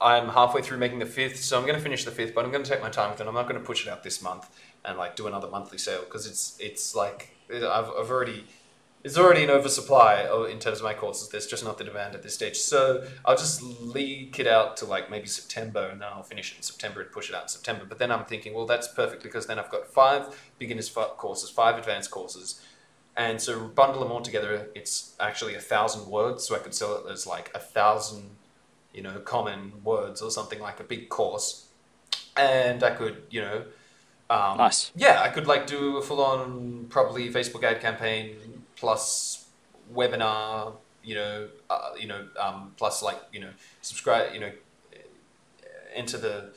I'm halfway through making the fifth, so I'm going to finish the fifth, but I'm going to take my time with it. I'm not going to push it out this month and like do another monthly sale because it's it's like I've I've already. It's already an oversupply in terms of my courses. There's just not the demand at this stage. So I'll just leak it out to like maybe September and then I'll finish it in September and push it out in September. But then I'm thinking, well, that's perfect because then I've got five beginners courses, five advanced courses. And so bundle them all together, it's actually a thousand words. So I could sell it as like a thousand, you know, common words or something like a big course. And I could, you know, um, Nice. yeah, I could like do a full on probably Facebook ad campaign plus webinar, you know, uh, you know, um, plus like you know, subscribe, you know, enter the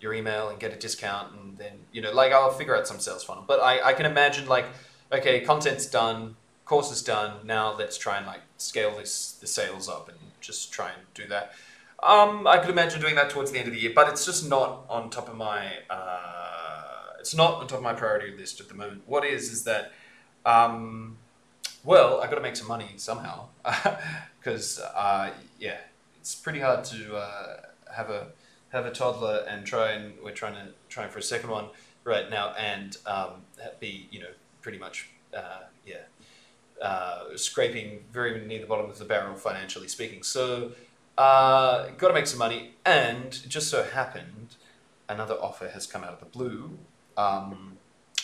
your email and get a discount, and then you know, like I'll figure out some sales funnel. But I I can imagine like okay, content's done, course is done. Now let's try and like scale this the sales up and just try and do that. Um, I could imagine doing that towards the end of the year, but it's just not on top of my. Uh, it's not on top of my priority list at the moment. What is is that, um, well, I've got to make some money somehow, because uh, yeah, it's pretty hard to uh, have a have a toddler and try and we're trying to trying for a second one right now and um, be you know pretty much uh, yeah uh, scraping very near the bottom of the barrel financially speaking. So uh, got to make some money, and it just so happened another offer has come out of the blue, um,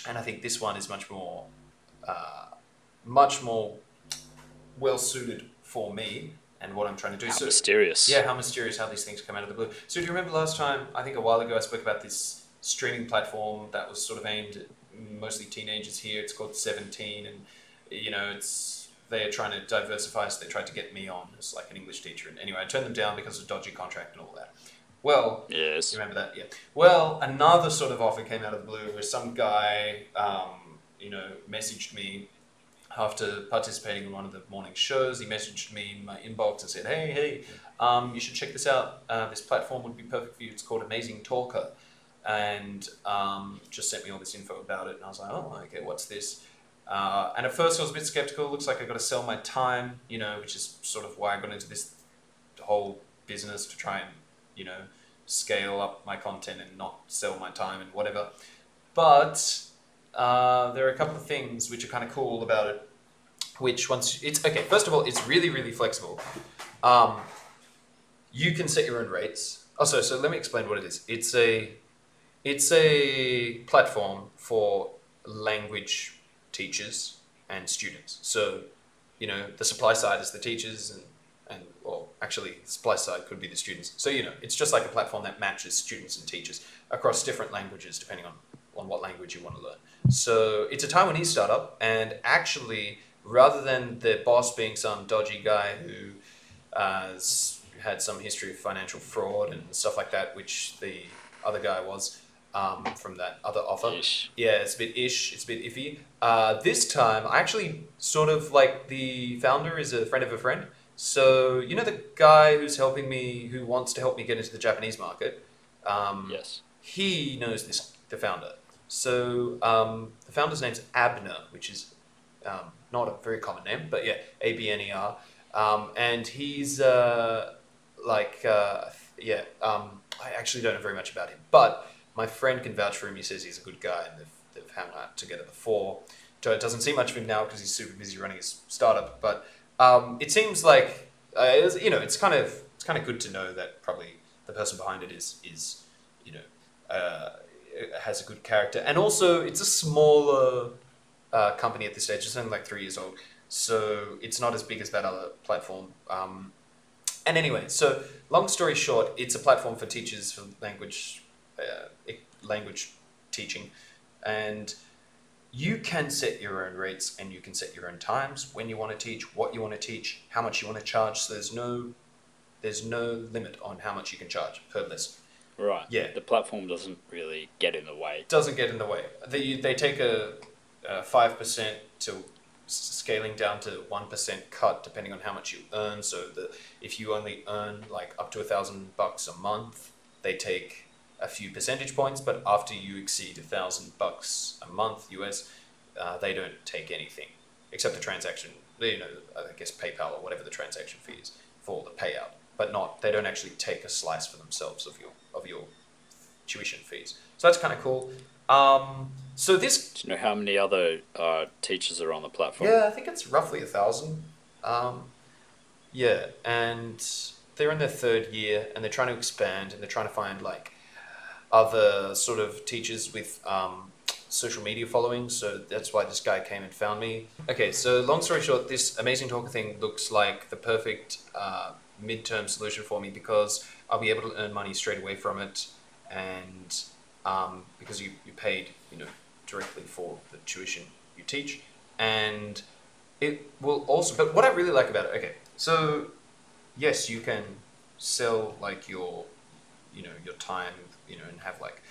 and I think this one is much more uh, much more well suited for me and what I'm trying to do. How so mysterious. yeah, how mysterious how these things come out of the blue. So do you remember last time? I think a while ago I spoke about this streaming platform that was sort of aimed at mostly teenagers here. It's called Seventeen, and you know it's they are trying to diversify. So they tried to get me on as like an English teacher. And anyway, I turned them down because of dodgy contract and all that. Well, Yes. you remember that? Yeah. Well, another sort of offer came out of the blue where some guy, um, you know, messaged me after participating in one of the morning shows. He messaged me in my inbox and said, "Hey, hey, um, you should check this out. Uh, this platform would be perfect for you. It's called Amazing Talker." And um, just sent me all this info about it, and I was like, "Oh, okay, what's this?" Uh, and at first, I was a bit skeptical. It Looks like I've got to sell my time, you know, which is sort of why I got into this whole business to try and, you know, scale up my content and not sell my time and whatever. But uh, there are a couple of things which are kind of cool about it. Which once it's okay. First of all, it's really really flexible. Um, you can set your own rates. Also, so let me explain what it is. It's a it's a platform for language teachers and students. So, you know, the supply side is the teachers and and well, actually, the supply side could be the students. So you know, it's just like a platform that matches students and teachers across different languages, depending on on what language you want to learn. So it's a Taiwanese startup, and actually, rather than the boss being some dodgy guy who uh, had some history of financial fraud and stuff like that, which the other guy was um, from that other offer. Ish. Yeah, it's a bit ish. It's a bit iffy. Uh, this time, I actually sort of like the founder is a friend of a friend. So you know the guy who's helping me, who wants to help me get into the Japanese market. Um, Yes. he knows this the founder. So um, the founder's name's Abner, which is um, not a very common name, but yeah, A B N E R. Um, and he's uh, like uh, yeah. Um, I actually don't know very much about him, but my friend can vouch for him. He says he's a good guy, and they've, they've hung out together before. So it doesn't see much of him now because he's super busy running his startup. But um, it seems like uh, you know it's kind of it's kind of good to know that probably the person behind it is is you know uh, has a good character, and also it's a smaller uh, company at this stage. It's only like three years old, so it's not as big as that other platform. Um, and anyway, so long story short, it's a platform for teachers for language uh, language teaching, and you can set your own rates and you can set your own times when you want to teach, what you want to teach, how much you want to charge. So there's no there's no limit on how much you can charge per lesson. Right. Yeah. The platform doesn't really get in the way. doesn't get in the way. They, they take a five percent to scaling down to one percent cut depending on how much you earn. So the if you only earn like up to a thousand bucks a month, they take a few percentage points. But after you exceed a thousand bucks a month US, uh, they don't take anything except the transaction. You know, I guess PayPal or whatever the transaction fee is for the payout. But not they don't actually take a slice for themselves of your of your tuition fees. So that's kind of cool. Um, so this, Do you know how many other uh, teachers are on the platform? yeah, I think it's roughly a thousand. Um, yeah, and they're in their third year, and they're trying to expand, and they're trying to find like other sort of teachers with um, social media following. So that's why this guy came and found me. Okay, so long story short, this amazing talker thing looks like the perfect uh, midterm solution for me because I'll be able to earn money straight away from it, and um, because you you paid you know directly for the tuition you teach, and it will also. But what I really like about it, okay, so yes, you can sell like your you know your time you know and have like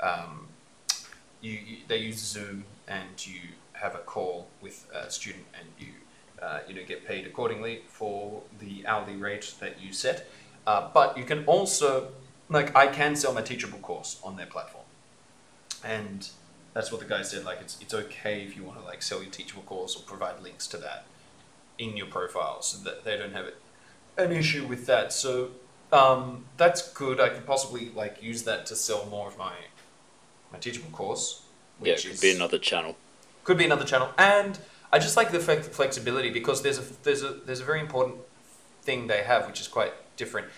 um, you, you they use Zoom and you have a call with a student and you uh, you know get paid accordingly for the hourly rate that you set. Uh, but you can also like I can sell my teachable course on their platform, and that's what the guy said. Like it's it's okay if you want to like sell your teachable course or provide links to that in your profile, so that they don't have it, an issue with that. So um, that's good. I could possibly like use that to sell more of my my teachable course, Yeah, it could is be another channel. could be another channel. And I just like the flex- flexibility because there's a there's a there's a very important thing they have which is quite different.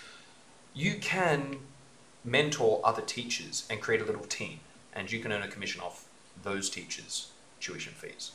You can mentor other teachers and create a little team, and you can earn a commission off those teachers' tuition fees.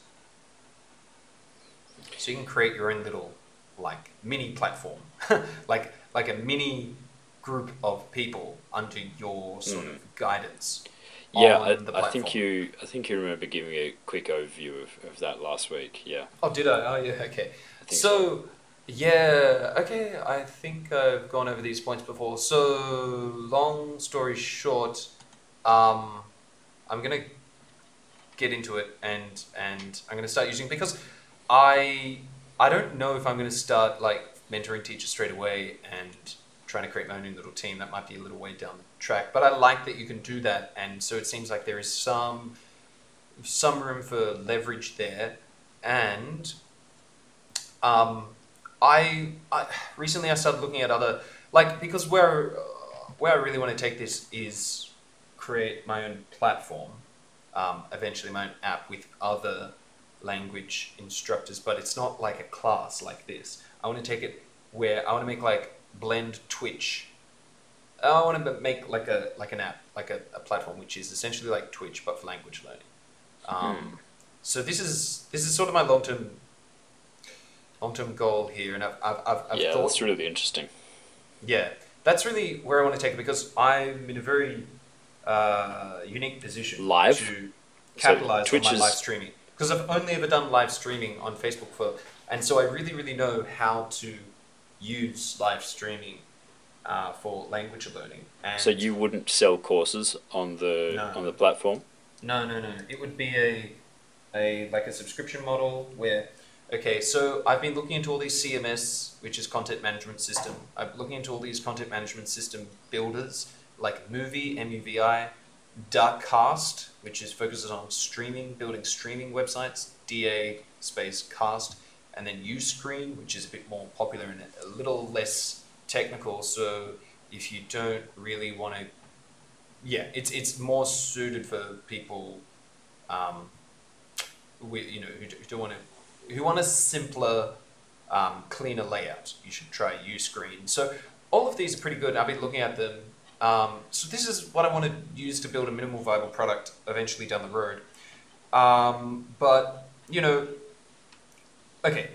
So you can create your own little like mini platform, like like a mini group of people under your sort of mm. guidance. Yeah, I, I think you I think you remember giving a quick overview of, of that last week. Yeah. Oh, did I? Oh, yeah. Okay. Think So, yeah. Okay. I think I've gone over these points before. So, long story short, um, I'm gonna get into it and and I'm gonna start using because I I don't know if I'm gonna start like mentoring teachers straight away and trying to create my own little team. That might be a little way down the track. But I like that you can do that, and so it seems like there is some some room for leverage there, and um, I, I recently I started looking at other like because where where I really want to take this is create my own platform, um, eventually my own app with other language instructors, but it's not like a class like this. I want to take it where I want to make like blend Twitch. I want to make like a like an app, like a, a platform which is essentially like Twitch but for language learning. Um, So this is this is sort of my long term long term goal here, and I've I've, I've, I've yeah, thought that's really interesting. yeah, that's really where I want to take it because I'm in a very uh, unique position Live? to capitalize Twitch on my is- live streaming because I've only ever done live streaming on Facebook for, and so I really really know how to use live streaming uh, for language learning. And So you wouldn't sell courses on the No. on the platform? No, no, no. It would be a, a like a subscription model where, okay, so I've been looking into all these CMS, which is content management system. I'm looking into all these content management system builders like Muvi, M-U-V-I, Dacast, which is focuses on streaming, building streaming websites, DA space cast, and then Uscreen, which is a bit more popular and a little less technical. So if you don't really want to yeah, it's it's more suited for people, um, we, you know, who, who don't want to, who want a simpler, um, cleaner layout. You should try Uscreen. So all of these are pretty good. I've been looking at them. Um, so this is what I want to use to build a minimal viable product eventually down the road. Um, but you know, okay.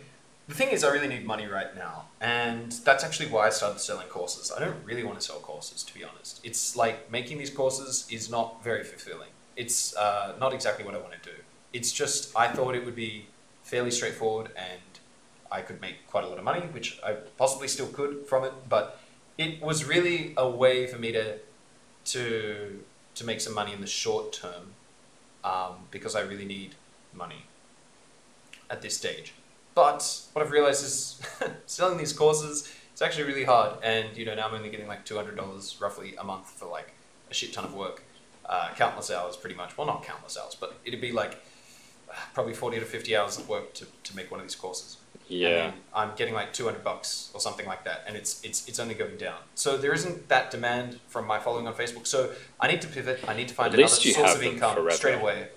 The thing is, I really need money right now, and that's actually why I started selling courses. I don't really want to sell courses, to be honest. It's like making these courses is not very fulfilling. It's uh, not exactly what I want to do. It's just I thought it would be fairly straightforward, and I could make quite a lot of money, which I possibly still could from it. But it was really a way for me to to to make some money in the short term, um, because I really need money at this stage. But what I've realized is selling these courses it's actually really hard, and you know now I'm only getting like two hundred dollars roughly a month for like a shit ton of work, uh, countless hours pretty much. Well, not countless hours, but it'd be like probably forty to fifty hours of work to, to make one of these courses. Yeah. I'm getting like two hundred bucks or something like that, and it's it's it's only going down. So there isn't that demand from my following on Facebook. So I need to pivot. I need to find At another source of income forever. straight away.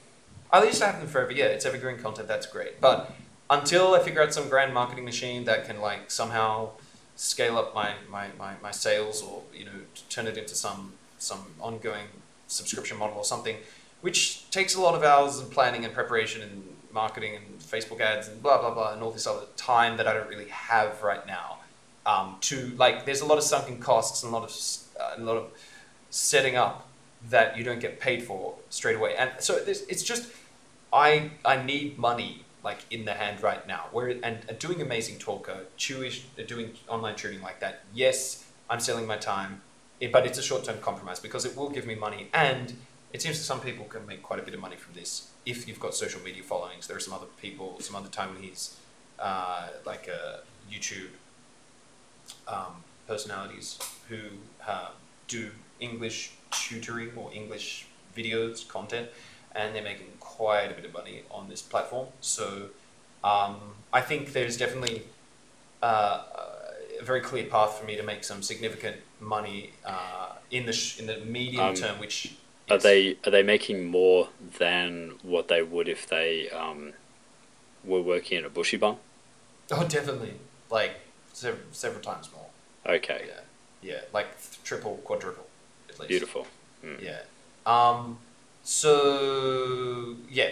At least I have them forever. Yeah, it's evergreen content. That's great. But until I figure out some grand marketing machine that can like somehow scale up my, my, my, my sales or you know turn it into some some ongoing subscription model or something, which takes a lot of hours of planning and preparation and marketing and Facebook ads and blah blah blah and all this other time that I don't really have right now. Um, to like, there's a lot of sunken costs and a lot of uh, a lot of setting up that you don't get paid for straight away, and so it's just I I need money like in the hand right now. Where and, and doing amazing talker, Chewish, uh, doing online tuning like that. Yes, I'm selling my time, it, but it's a short term compromise because it will give me money, and it seems that some people can make quite a bit of money from this if you've got social media followings. There are some other people, some other Taiwanese, uh, like uh, YouTube um, personalities who uh, do English tutoring or English videos content, and they're making quite a bit of money on this platform. So um, I think there's definitely uh, a very clear path for me to make some significant money uh, in the sh- in the medium Um, term. Which Are they are they making more than what they would if they um, were working in a buxiban? Oh, definitely, like several, several times more. Okay, Yeah, yeah, like triple, quadruple, at least. beautiful. Mm. Yeah. Um, so yeah,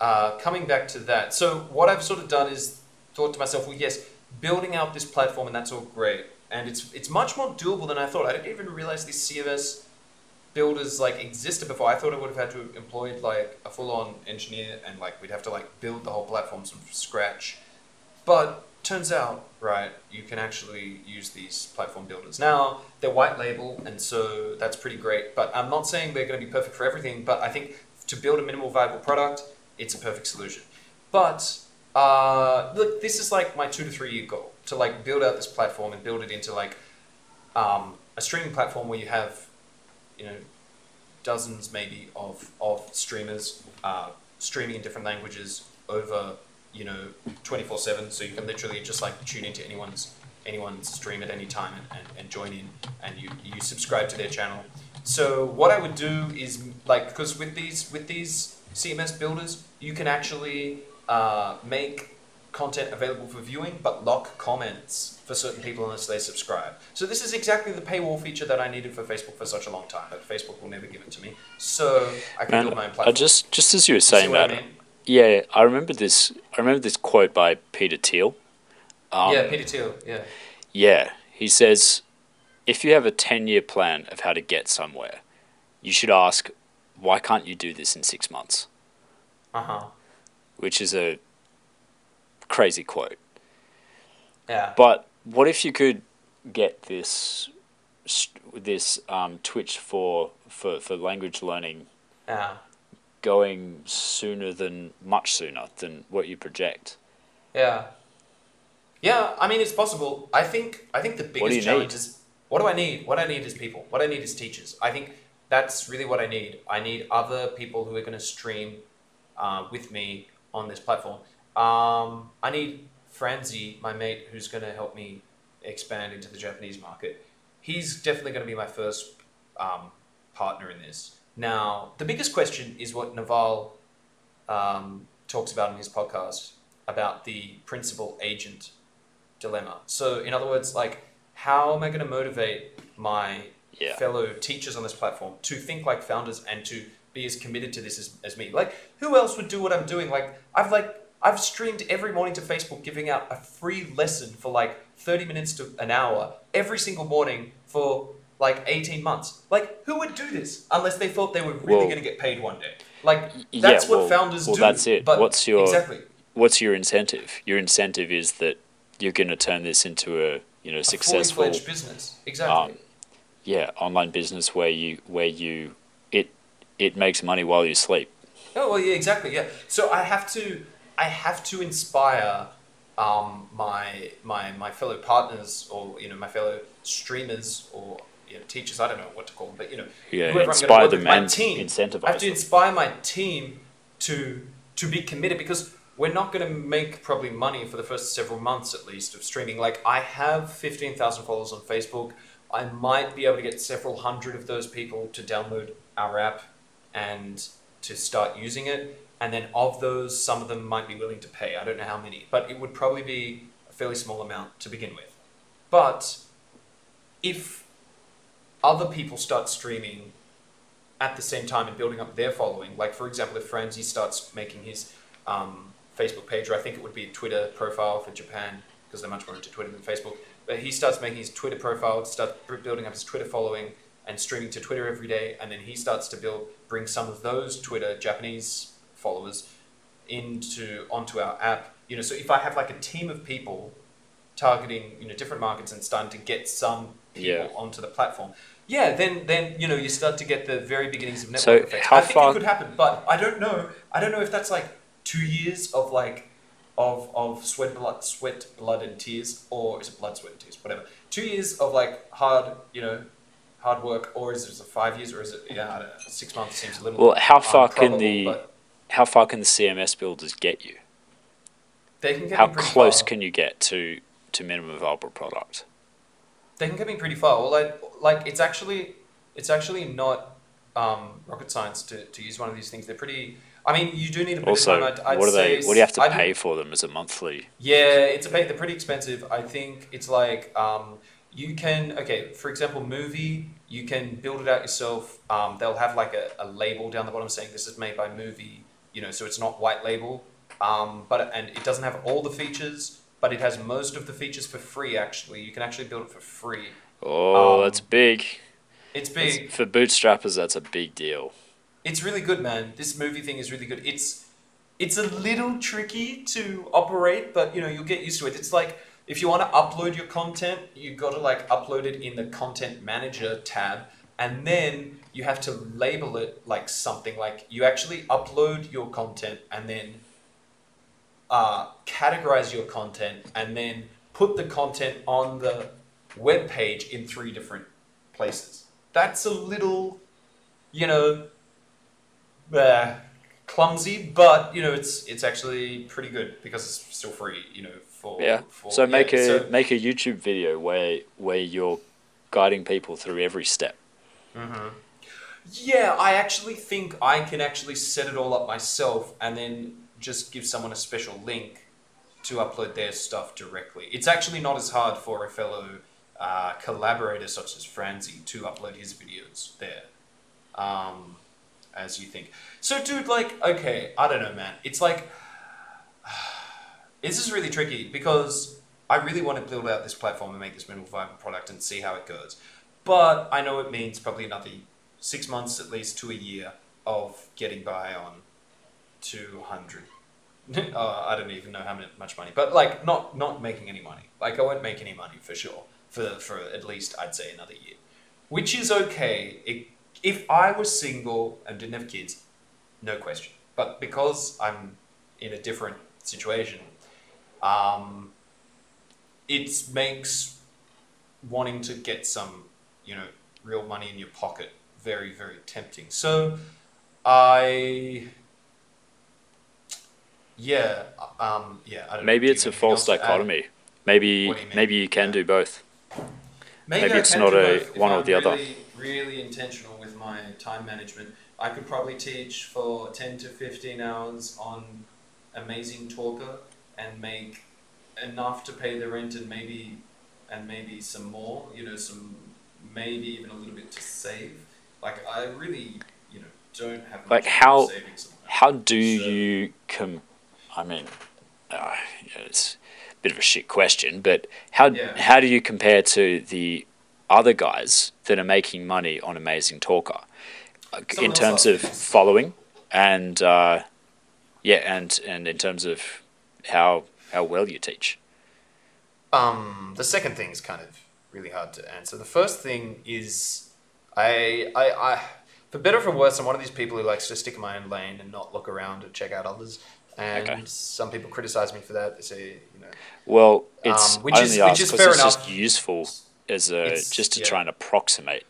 uh, coming back to that. So what I've sort of done is thought to myself, well, yes, building out this platform and that's all great, and it's it's much more doable than I thought. I didn't even realize these CMS builders like existed before. I thought I would have had to have employed like a full on engineer and like we'd have to like build the whole platform from scratch. But turns out, right, you can actually use these platform builders. Now, they're white label, and so that's pretty great. But I'm not saying they're going to be perfect for everything, but I think to build a minimal viable product, it's a perfect solution. But uh, look, this is like my two to three year goal to like build out this platform and build it into like um, a streaming platform where you have, you know, dozens maybe of, of streamers uh, streaming in different languages over you know 24 7 so you can literally just like tune into anyone's anyone's stream at any time and, and, and join in and you, you subscribe to their channel. So what i would do is like because with these with these cms builders you can actually uh, make content available for viewing, but lock comments for certain people unless they subscribe. So this is exactly the paywall feature that I needed for Facebook for such a long time, but Facebook will never give it to me. So I can Man, build my own platform. I just just as you were You saying I that, mean? yeah, I remember this. I remember this quote by Peter Thiel. Um, yeah, Peter Thiel. Yeah. Yeah, he says, if you have a 10 year plan of how to get somewhere, you should ask, why can't you do this in six months? Uh huh. Which is a crazy quote. Yeah. But what if you could get this this um, Twitch for, for, for language learning Yeah. going sooner than much sooner than what you project? Yeah. Yeah, I mean it's possible. I think I think the biggest challenge need? is what do I need? What I need is people. What I need is teachers. I think that's really what I need. I need other people who are going to stream uh, with me on this platform. Um, I need Franzi, my mate, who's going to help me expand into the Japanese market. He's definitely going to be my first um, partner in this. Now, the biggest question is what Naval um, talks about in his podcast about the principal agent dilemma. So, in other words, like, how am I going to motivate my Yeah. fellow teachers on this platform to think like founders and to be as committed to this as, as me? Like, who else would do what I'm doing? Like, I've like I've streamed every morning to Facebook, giving out a free lesson for like 30 minutes to an hour every single morning for like 18 months. Like, who would do this unless they thought they were really Well- going to get paid one day? Like, yeah, that's what well- founders well, do. that's it. But What's your- exactly What's your incentive? Your incentive is that you're going to turn this into a you know a fully successful fledged business? Exactly. um, yeah online business where you where you it it makes money while you sleep. Oh well, yeah, exactly. Yeah. So I have to, I have to inspire um, my my my fellow partners or you know my fellow streamers or you know teachers. I don't know what to call them, but you know Yeah, whoever I'm inspire them my and team. incentivize I have to them. inspire my team to to be committed because we're not going to make probably money for the first several months at least of streaming. Like I have fifteen thousand followers on Facebook. I might be able to get several hundred of those people to download our app and to start using it. And then of those, some of them might be willing to pay. I don't know how many, but it would probably be a fairly small amount to begin with. But if other people start streaming at the same time and building up their following, like for example, if Franzi starts making his um, Facebook page, or I think it would be a Twitter profile for Japan because they're much more into Twitter than Facebook. But he starts making his Twitter profile, starts building up his Twitter following, and streaming to Twitter every day, and then he starts to build, bring some of those Twitter Japanese followers into onto our app. You know, so if I have like a team of people targeting you know different markets and starting to get some people Yeah. onto the platform, yeah, then then you know you start to get the very beginnings of network So effects. how I think far- it could happen, but I don't know. I don't know if that's like two years of like of of sweat blood sweat blood and tears, or is it blood sweat and tears, whatever. Two years of like hard you know hard work, or is it five years, or is it yeah know, six months seems a little. Well, how um, far can the but how far can the CMS builders get you? they can get How close far. can you get to to minimum viable product? They can get me pretty far. Well, like, like it's actually it's actually not um, rocket science to, to use one of these things. They're pretty. I mean, you do need a bit Also, of time. I'd, I'd what do they? What do you have to I'd- pay for them as a monthly? Yeah, it's a pay. They're pretty expensive. I think it's like um, you can okay. For example, Muvi. You can build it out yourself. Um, they'll have like a, a label down the bottom saying this is made by Muvi. You know, so it's not white label. Um, but and it doesn't have all the features, but it has most of the features for free. Actually, you can actually build it for free. Oh, Um, that's big. It's That's- big. for bootstrappers. That's a big deal. It's really good, man. This Muvi thing is really good. It's it's a little tricky to operate, but you know you'll get used to it. It's like if you want to upload your content, you've got to like upload it in the content manager tab, and then you have to label it like something. Like you actually upload your content and then uh, categorize your content and then put the content on the web page in three different places. That's a little, you know, uh, clumsy, but you know it's it's actually pretty good because it's still free. You know, for Yeah. For, So make yeah, a so- make a YouTube video where where you're guiding people through every step. Yeah, I actually think I can actually set it all up myself and then just give someone a special link to upload their stuff directly. It's actually not as hard for a fellow uh, collaborator such as Franzi to upload his videos there um, as you think. So, dude, like, okay, I don't know, man. It's like, this is really tricky because I really want to build out this platform and make this minimal viable product and see how it goes. But I know it means probably another six months at least to a year of getting by on 200 uh, I don't even know how much money, but like not not making any money. Like I won't make any money for sure for for at least I'd say another year, which is okay. It, if I was single and didn't have kids, no question. But because I'm in a different situation, um, it makes wanting to get some, you know, real money in your pocket very, very tempting. So I yeah, um, yeah. I don't maybe know, it's a false dichotomy. Maybe you maybe you can Yeah. do both. Maybe, Maybe it's not a one or I'm the other. really, Really intentional with my time management. I could probably teach for ten to fifteen hours on Amazing Talker and make enough to pay the rent and maybe and maybe some more. You know, some maybe even a little bit to save. Like I really, you know, don't have Like, how- savings. How do So- you com? I mean, uh, yeah, it's a bit of a shit question, but how Yeah. how do you compare to the other guys that are making money on Amazing Talker, Someone in terms of this. following and uh, yeah, and and in terms of how how well you teach? Um, the second thing is kind of really hard to answer. The first thing is, I, I, I, for better or for worse, I'm one of these people who likes to stick in my own lane and not look around and check out others. And Okay. some people criticize me for that. They say, you know, Well, it's Um, which I is- which is fair it's just enough. useful as a It's- just to yeah. try and approximate,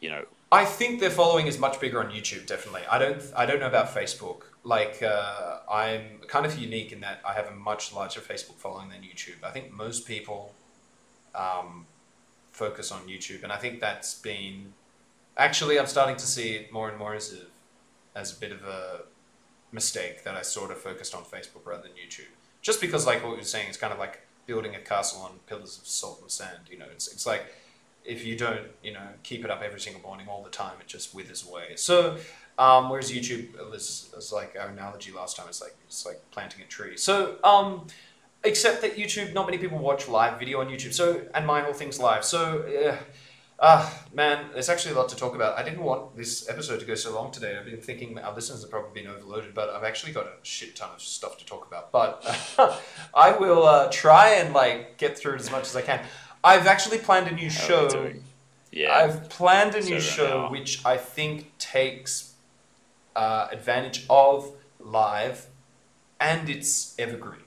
you know, I think their following is much bigger on YouTube. Definitely, I don't. I don't know about Facebook. Like, uh, I'm kind of unique in that I have a much larger Facebook following than YouTube. I think most people um, focus on YouTube, and I think that's been actually. I'm starting to see it more and more as a as a bit of a mistake that I sort of focused on Facebook rather than YouTube. Just because, like what were saying, it's kind of like building a castle on pillars of salt and sand. You know, it's it's like if you don't, you know, keep it up every single morning all the time, it just withers away. So, um, whereas YouTube is, is like our analogy last time, it's like it's like planting a tree. So, um, except that YouTube, not many people watch live video on YouTube. So, and my whole thing's live. So, yeah. Ah, man, there's actually a lot to talk about. I didn't want this episode to go so long today. I've been thinking our listeners have probably been overloaded, but I've actually got a shit ton of stuff to talk about. But I will uh, try and like get through it as much as I can. I've actually planned a new how show. Yeah. I've planned a new show now- which I think takes uh, advantage of live and it's evergreen.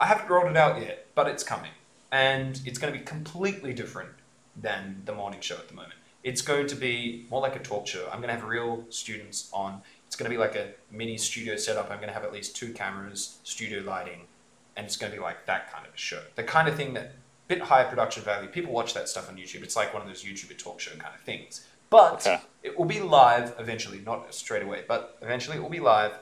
I haven't rolled it out yet, but it's coming. And it's going to be completely different than the morning show at the moment. It's going to be more like a talk show. I'm going to have real students on. It's going to be like a mini studio setup. I'm going to have at least two cameras, studio lighting, and it's going to be like that kind of a show. The kind of thing that bit higher production value. People watch that stuff on YouTube. It's like one of those YouTuber talk show kind of things. But Okay. it will be live eventually, not straight away, but eventually it will be live.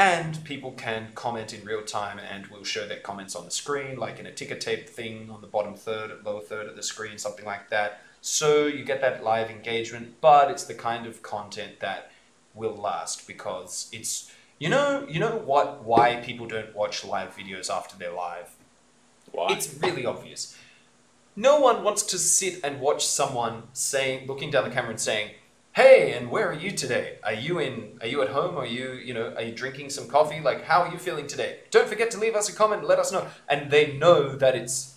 And people can comment in real time, and we'll show their comments on the screen, like in a ticker tape thing on the bottom third, lower third of the screen, something like that. So you get that live engagement, but it's the kind of content that will last because it's you know you know what why people don't watch live videos after they're live Why? it's really obvious. No one wants to sit and watch someone saying, looking down the camera and saying, "Hey, and where are you today? Are you in? Are you at home? Are you, you know, are you drinking some coffee? Like, how are you feeling today? Don't forget to leave us a comment. Let us know." And they know that it's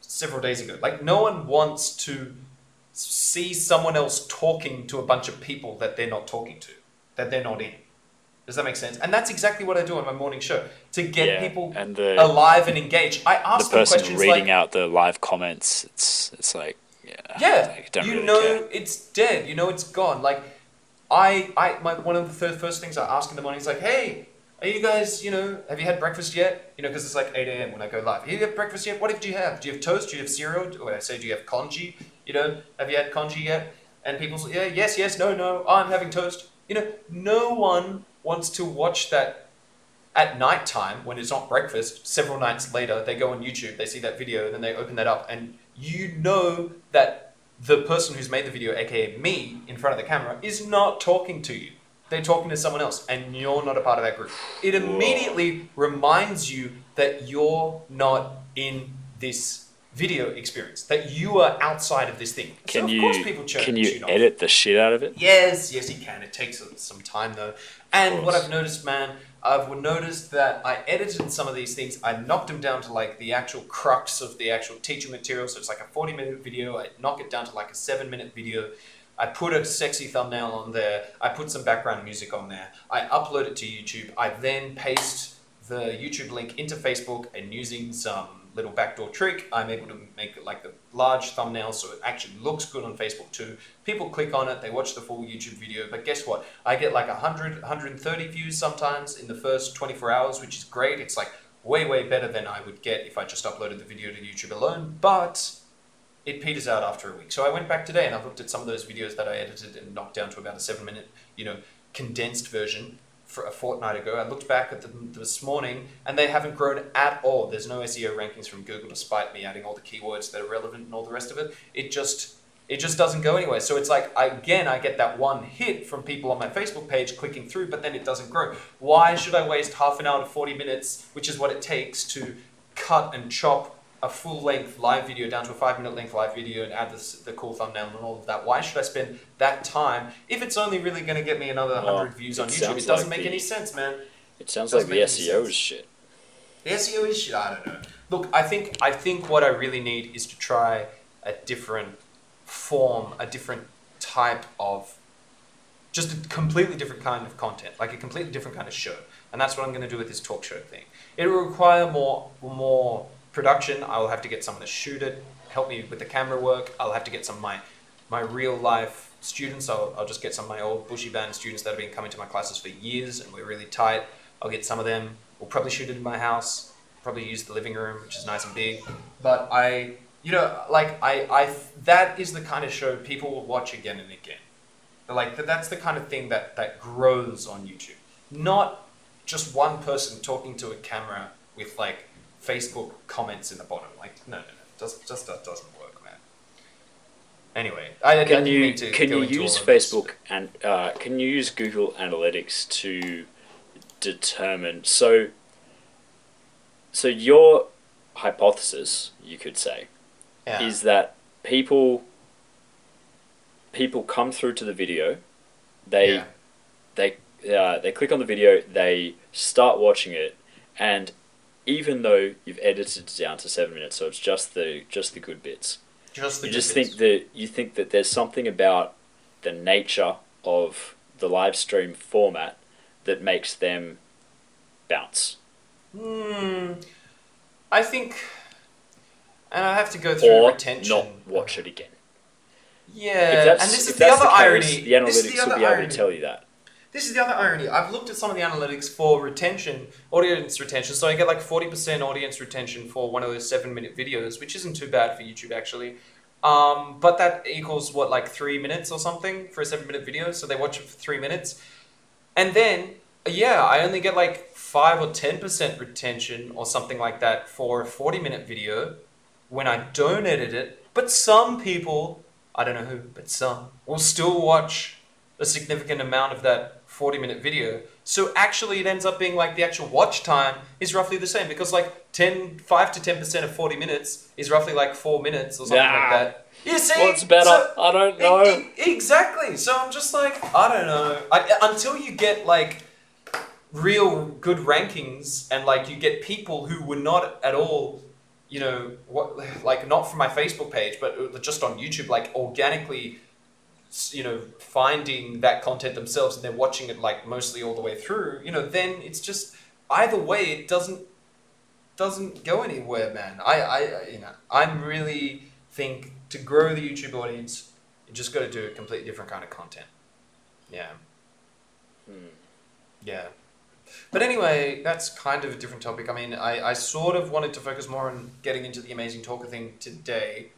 several days ago. Like, no one wants to see someone else talking to a bunch of people that they're not talking to, that they're not in. Does that make sense? And that's exactly what I do on my morning show to get yeah. people and the alive and engaged. I the ask them person questions reading like, out the live comments. It's it's like yeah. yeah, you really know care. it's dead. You know it's gone. Like I, I, my one of the first, first things I ask in the morning is like, hey, are you guys, you know, have you had breakfast yet? You know, because it's like eight a.m. when I go live. Have you had breakfast yet? What did you have? Do you have toast? Do you have cereal? Or I say, do you have congee? You know, have you had congee yet? And people say, yeah, yes, yes, no, no. I'm having toast. You know, no one wants to watch that at night time when it's not breakfast, several nights later, they go on YouTube, they see that video, and then they open that up, and you know that the person who's made the video, aka me, in front of the camera, is not talking to you. They're talking to someone else, and you're not a part of that group. It immediately reminds you that you're not in this video experience, that you are outside of this thing. So Can of you course people tune, can you off. edit the shit out of it? Yes, yes, he can. It takes some time though. And what. I've noticed, man, I've noticed that I edited some of these things. I knocked them down to like the actual crux of the actual teaching material. So it's like a 40 minute video. I knock it down to like a seven minute video. I put a sexy thumbnail on there. I put some background music on there. I upload it to YouTube. I then paste the YouTube link into Facebook and using some little backdoor trick, I'm able to make like the large thumbnail so it actually looks good on Facebook too. People click on it, they watch the full YouTube video, but guess what? I get like 100, 130 views sometimes in the first 24 hours, which is great. It's like way, way better than I would get if I just uploaded the video to YouTube alone, but it peters out after a week. So I went back today and I looked at some of those videos that I edited and knocked down to about a seven minute, you know, condensed version for a fortnight ago. I looked back at them this morning and they haven't grown at all. There's no SEO rankings from Google despite me adding all the keywords that are relevant and all the rest of it. It just it just doesn't go anywhere. So it's like again, I get that one hit from people on my Facebook page clicking through, but then it doesn't grow. Why should I waste half an hour to 40 minutes, which is what it takes to cut and chop a full length live video down to a five minute length live video and add this, the cool thumbnail and all of that? Why should I spend that time if it's only really going to get me another Well, 100 views on it YouTube? It doesn't like make the- any sense, man. It sounds Doesn't like the SEO is shit. The SEO is shit. I don't know. Look, I think I think what I really need is to try a different form, a different type of, just a completely different kind of content, like a completely different kind of show, and that's what I'm going to do with this talk show thing. It will require more more production. I will have to get someone to shoot it, help me with the camera work. I'll have to get some of my my real life students. I'll, I'll just get some of my old buxiban students that have been coming to my classes for years, and we're really tight. I'll get some of them. We'll probably shoot it in my house. Probably use the living room, which is nice and big. But I, you know, like I, I, that is the kind of show people will watch again and again. Like that, that's the kind of thing that that grows on YouTube. Not just one person talking to a camera with like Facebook comments in the bottom. Like no, no, no, just just that doesn't work, man. Anyway, I, Can you can you use of this. Facebook and uh, can you use Google Analytics to determine so so your hypothesis you could say Yeah. is that people people come through to the video they Yeah. they uh, they click on the video they start watching it and even though you've edited it down to seven minutes so it's just the just the good bits just the you just bits. think that you think that there's something about the nature of the live stream format that makes them bounce Hmm. I think, and I have to go through or retention. not watch it again. Yeah, and this is the other the case, irony. the analytics the will be able to tell you that. This is the other irony. I've looked at some of the analytics for retention, audience retention. So I get like 40% audience retention for one of those seven minute videos, which isn't too bad for YouTube actually. Um, but that equals what, like three minutes or something for a seven minute video. So they watch it for three minutes. And then, yeah, I only get like 5 or 10% retention or something like that for a 40 minute video when I don't edit it. But some people, I don't know who, but some, will still watch a significant amount of that 40 minute video. So actually, it ends up being like the actual watch time is roughly the same because like 10, 5 to 10% of 40 minutes is roughly like 4 minutes or something like that. You see? What's better? So- I don't know. e- exactly. So I'm just like, I don't know. I, until you get like real good rankings and like you get people who were not at all, you know, what like not from my Facebook page, but uh, just on YouTube, like organically, you know, finding that content themselves and they're watching it like mostly all the way through. You know, then it's just either way, it doesn't doesn't go anywhere, man. I, I, you know, I'm really think to grow the YouTube audience, you just got to do a completely different kind of content. Yeah. Hmm. Yeah. But anyway, that's kind of a different topic. I mean, I, I sort of wanted to focus more on getting into the Amazing Talker thing today.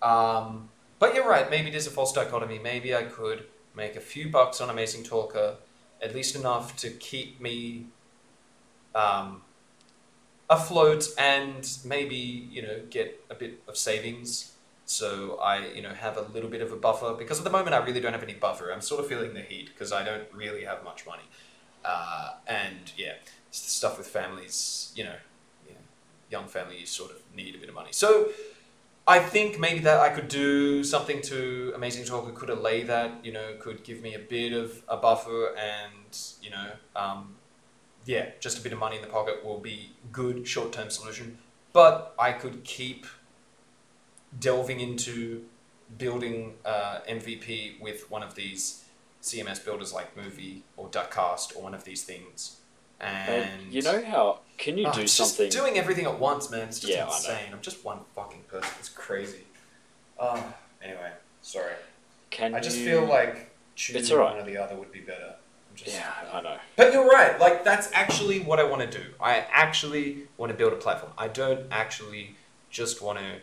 Um, but you're right, maybe there's a false dichotomy. Maybe I could make a few bucks on Amazing Talker, at least enough to keep me um, afloat and maybe you know get a bit of savings. So I you know have a little bit of a buffer because at the moment I really don't have any buffer. I'm sort of feeling the heat because I don't really have much money, uh, and yeah, stuff with families. You know, yeah, young families sort of need a bit of money. So. I think maybe that I could do something to Amazing Talker could allay that, you know, could give me a bit of a buffer and, you know, um, yeah, just a bit of money in the pocket will be good short term solution. But I could keep delving into building uh, MVP with one of these CMS builders like Muvi or Dacast or one of these things. And you know how? Can you Oh, do something? Just doing everything at once, man. It's just Yeah, insane. I'm just one fucking person. It's crazy. Uh, anyway, sorry. Can I just you- feel like choosing It's alright. one or the other would be better. I'm just, Yeah, I know. But you're right. Like that's actually what I want to do. I actually want to build a platform. I don't actually just want to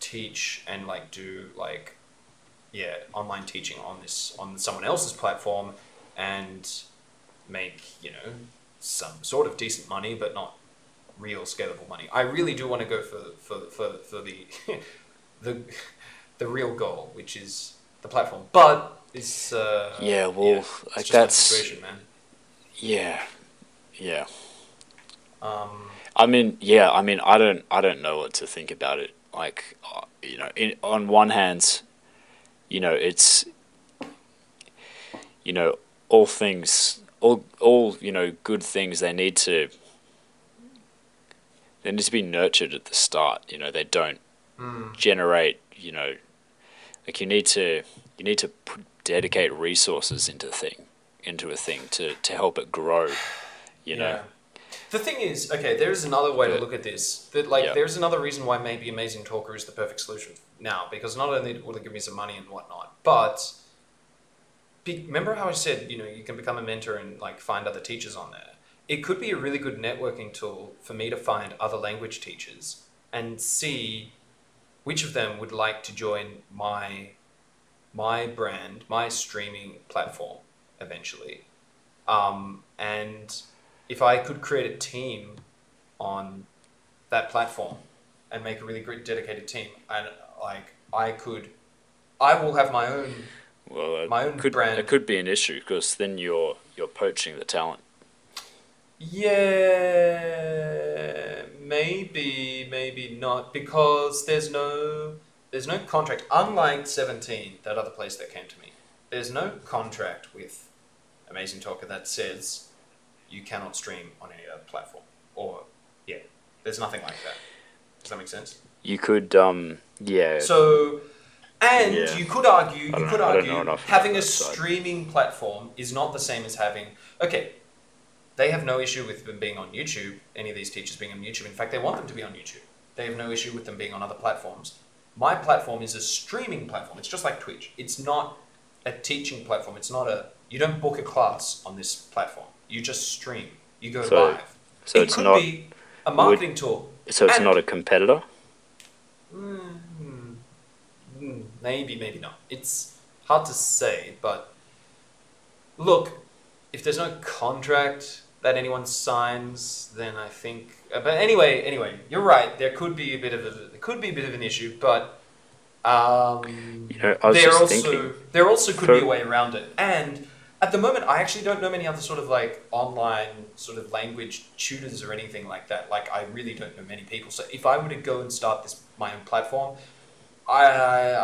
teach and like do like yeah online teaching on this on someone else's platform and make you know some sort of decent money, but not real scalable money. I really do want to go for for for, for the the the real goal, which is the platform. But it's uh, Yeah, well, it's like that's situation, man. yeah, yeah. Um, I mean, yeah. I mean, I don't, I don't know what to think about it. Like, uh, you know, in, on one hand, you know, it's, you know, all things, all, all, you know, good things. They need to, they need to be nurtured at the start. You know, they don't mm, generate. You know, like you need to, you need to put, dedicate resources into thing, into a thing to to help it grow. You know. The thing is, okay, there is another way to look at this. That like, Yeah. there's another reason why maybe Amazing Talker is the perfect solution now, because not only will it give me some money and whatnot, but be, remember how I said, you know, you can become a mentor and like find other teachers on there. It could be a really good networking tool for me to find other language teachers and see which of them would like to join my my brand, my streaming platform eventually. Um, and if I could create a team on that platform and make a really great dedicated team, and like I could, I will have my own. Well, it My own could brand. it could be an issue because then you're you're poaching the talent. Yeah, maybe, maybe not, because there's no there's no contract. Unlike Seventeen, that other place that came to me, there's no contract with Amazing Talker that says you cannot stream on any other platform. Or yeah, there's nothing like that. Does that make sense? You could, um, yeah, So, and Yeah. you could argue, you could know- I don't know argue, having a about that side. streaming platform is not the same as having. Okay, they have no issue with them being on YouTube. Any of these teachers being on YouTube. In fact, they want them to be on YouTube. They have no issue with them being on other platforms. My platform is a streaming platform. It's just like Twitch. It's not a teaching platform. It's not a. You don't book a class on this platform. You just stream. You go So- live. so it it's could not be a marketing tool. so it's and- not a competitor. Mm, maybe, maybe not. It's hard to say, but look, if there's no contract that anyone signs, then I think. uh, But anyway, anyway, you're right. There could be a bit of a there could be a bit of an issue, but um, You know, there also thinking. there also could for- be a way around it. And at the moment, I actually don't know many other sort of like online sort of language tutors or anything like that. Like I really don't know many people. So if I were to go and start this my own platform, I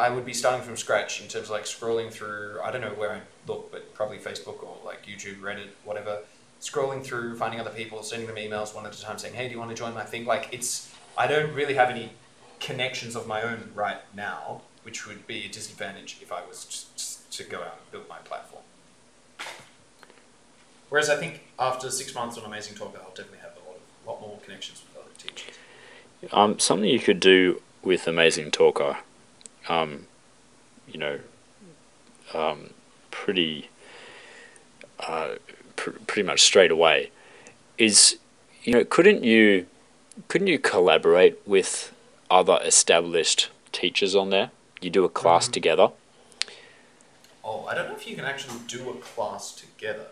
I would be starting from scratch in terms of like scrolling through. I don't know where I look, but probably Facebook or like YouTube, Reddit, whatever. Scrolling through, finding other people, sending them emails one at a time, saying, "Hey, do you want to join my thing?" Like it's. I don't really have any connections of my own right now, which would be a disadvantage if I was to go out and build my platform. Whereas I think after six months on Amazing Talker, I'll definitely have a lot, of, lot more connections with other teachers. Um, something you could do with Amazing Talker, um, you know, um, pretty, uh, pr- pretty much straight away, is, you know, couldn't you, couldn't you collaborate with other established teachers on there? You do a class Mhm. together. Oh, I don't know if you can actually do a class together.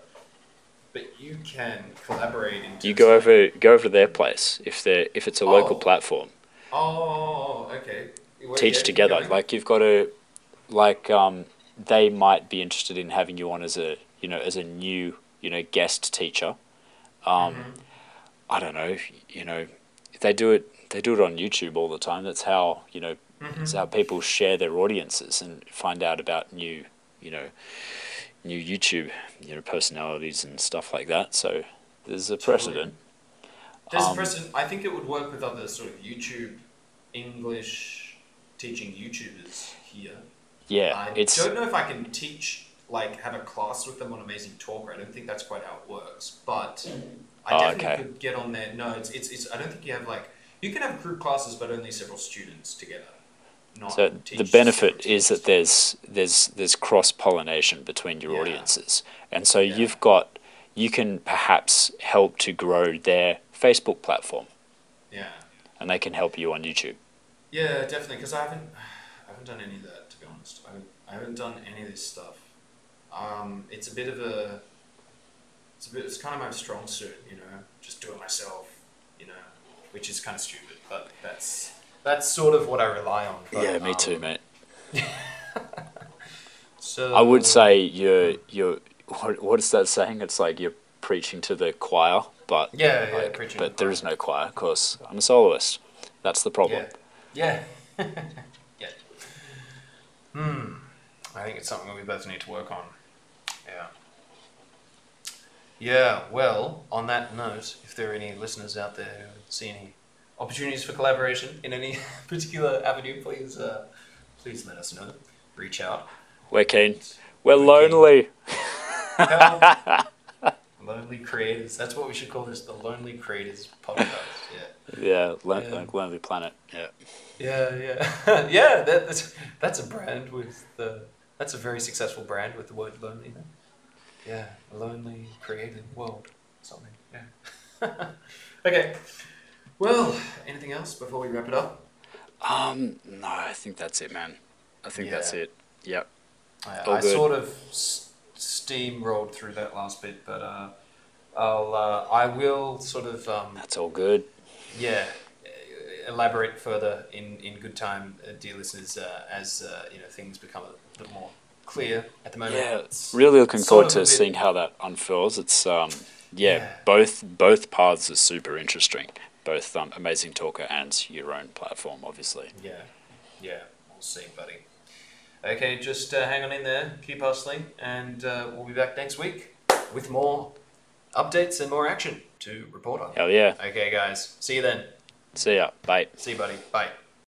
But you can collaborate in. You go over go over to their place if they if it's a local Oh. platform. Oh, okay. Well, teach yeah, together. going. Like you've got to, like um, they might be interested in having you on as a you know as a new you know guest teacher. Um, Mm-hmm. I don't know. You know, they do it. They do it on YouTube all the time. That's how you know. Mm-hmm. That's how people share their audiences and find out about new you know new YouTube you know personalities and stuff like that. So there's a precedent. There's um, a precedent. I think it would work with other sort of YouTube English teaching YouTubers here. Yeah, I it's don't know if I can teach like have a class with them on Amazing Talker. I don't think that's quite how it works, but I Oh, definitely okay. could get on there. No, it's, it's it's I don't think you have like you can have group classes, but only several students together. Not So the benefit is that there's there's there's cross pollination between your Yeah. audiences, and so Yeah. you've got you can perhaps help to grow their Facebook platform, yeah and they can help you on YouTube. Yeah definitely because I haven't I haven't done any of that to be honest. I haven't, I haven't done any of this stuff. Um, it's a bit of a it's a bit it's kind of my strong suit, you know, just do it myself, you know, which is kind of stupid, but that's that's sort of what I rely on. But, yeah, me um, too, mate. So I would say you're you're what, what is that saying? It's like you're preaching to the choir, but Yeah, yeah, like, preaching but the there is no choir, of course. I'm a soloist. That's the problem. Yeah. Yeah. yeah. Hmm. I think it's something that we both need to work on. Yeah. Yeah, well, on that note, if there are any listeners out there who see any opportunities for collaboration in any particular avenue, please uh, please let us know. Reach out. We're keen. We're We're keen. lonely. Help. Lonely Creators. That's what we should call this, the Lonely Creators podcast. Yeah. Yeah, Yeah. like Lonely Planet. Yeah. Yeah, yeah, yeah. That, that's that's a brand with the. That's a very successful brand with the word lonely. in. Yeah, a lonely creative world, something. Yeah. okay. Well, anything else before we wrap it up? Um, no, I think that's it, man. I think that's it. Yep. I, All I sort of s- steamrolled through that last bit, but uh, I'll uh, I will sort of um, That's all good. Yeah uh, elaborate further in in good time, uh, dear listeners, uh, as uh, you know things become a bit more clear at the moment. Yeah, It's really looking sort forward to bit- seeing how that unfurls. It's um, yeah, Yeah. both both paths are super interesting. Both um, Amazing Talker and your own platform, obviously. Yeah, yeah, we'll see, buddy. Okay, just uh, hang on in there, keep hustling, and uh, we'll be back next week with more updates and more action to report on. Hell yeah. Okay, guys, see you then. See ya. Bye. See you, buddy. Bye.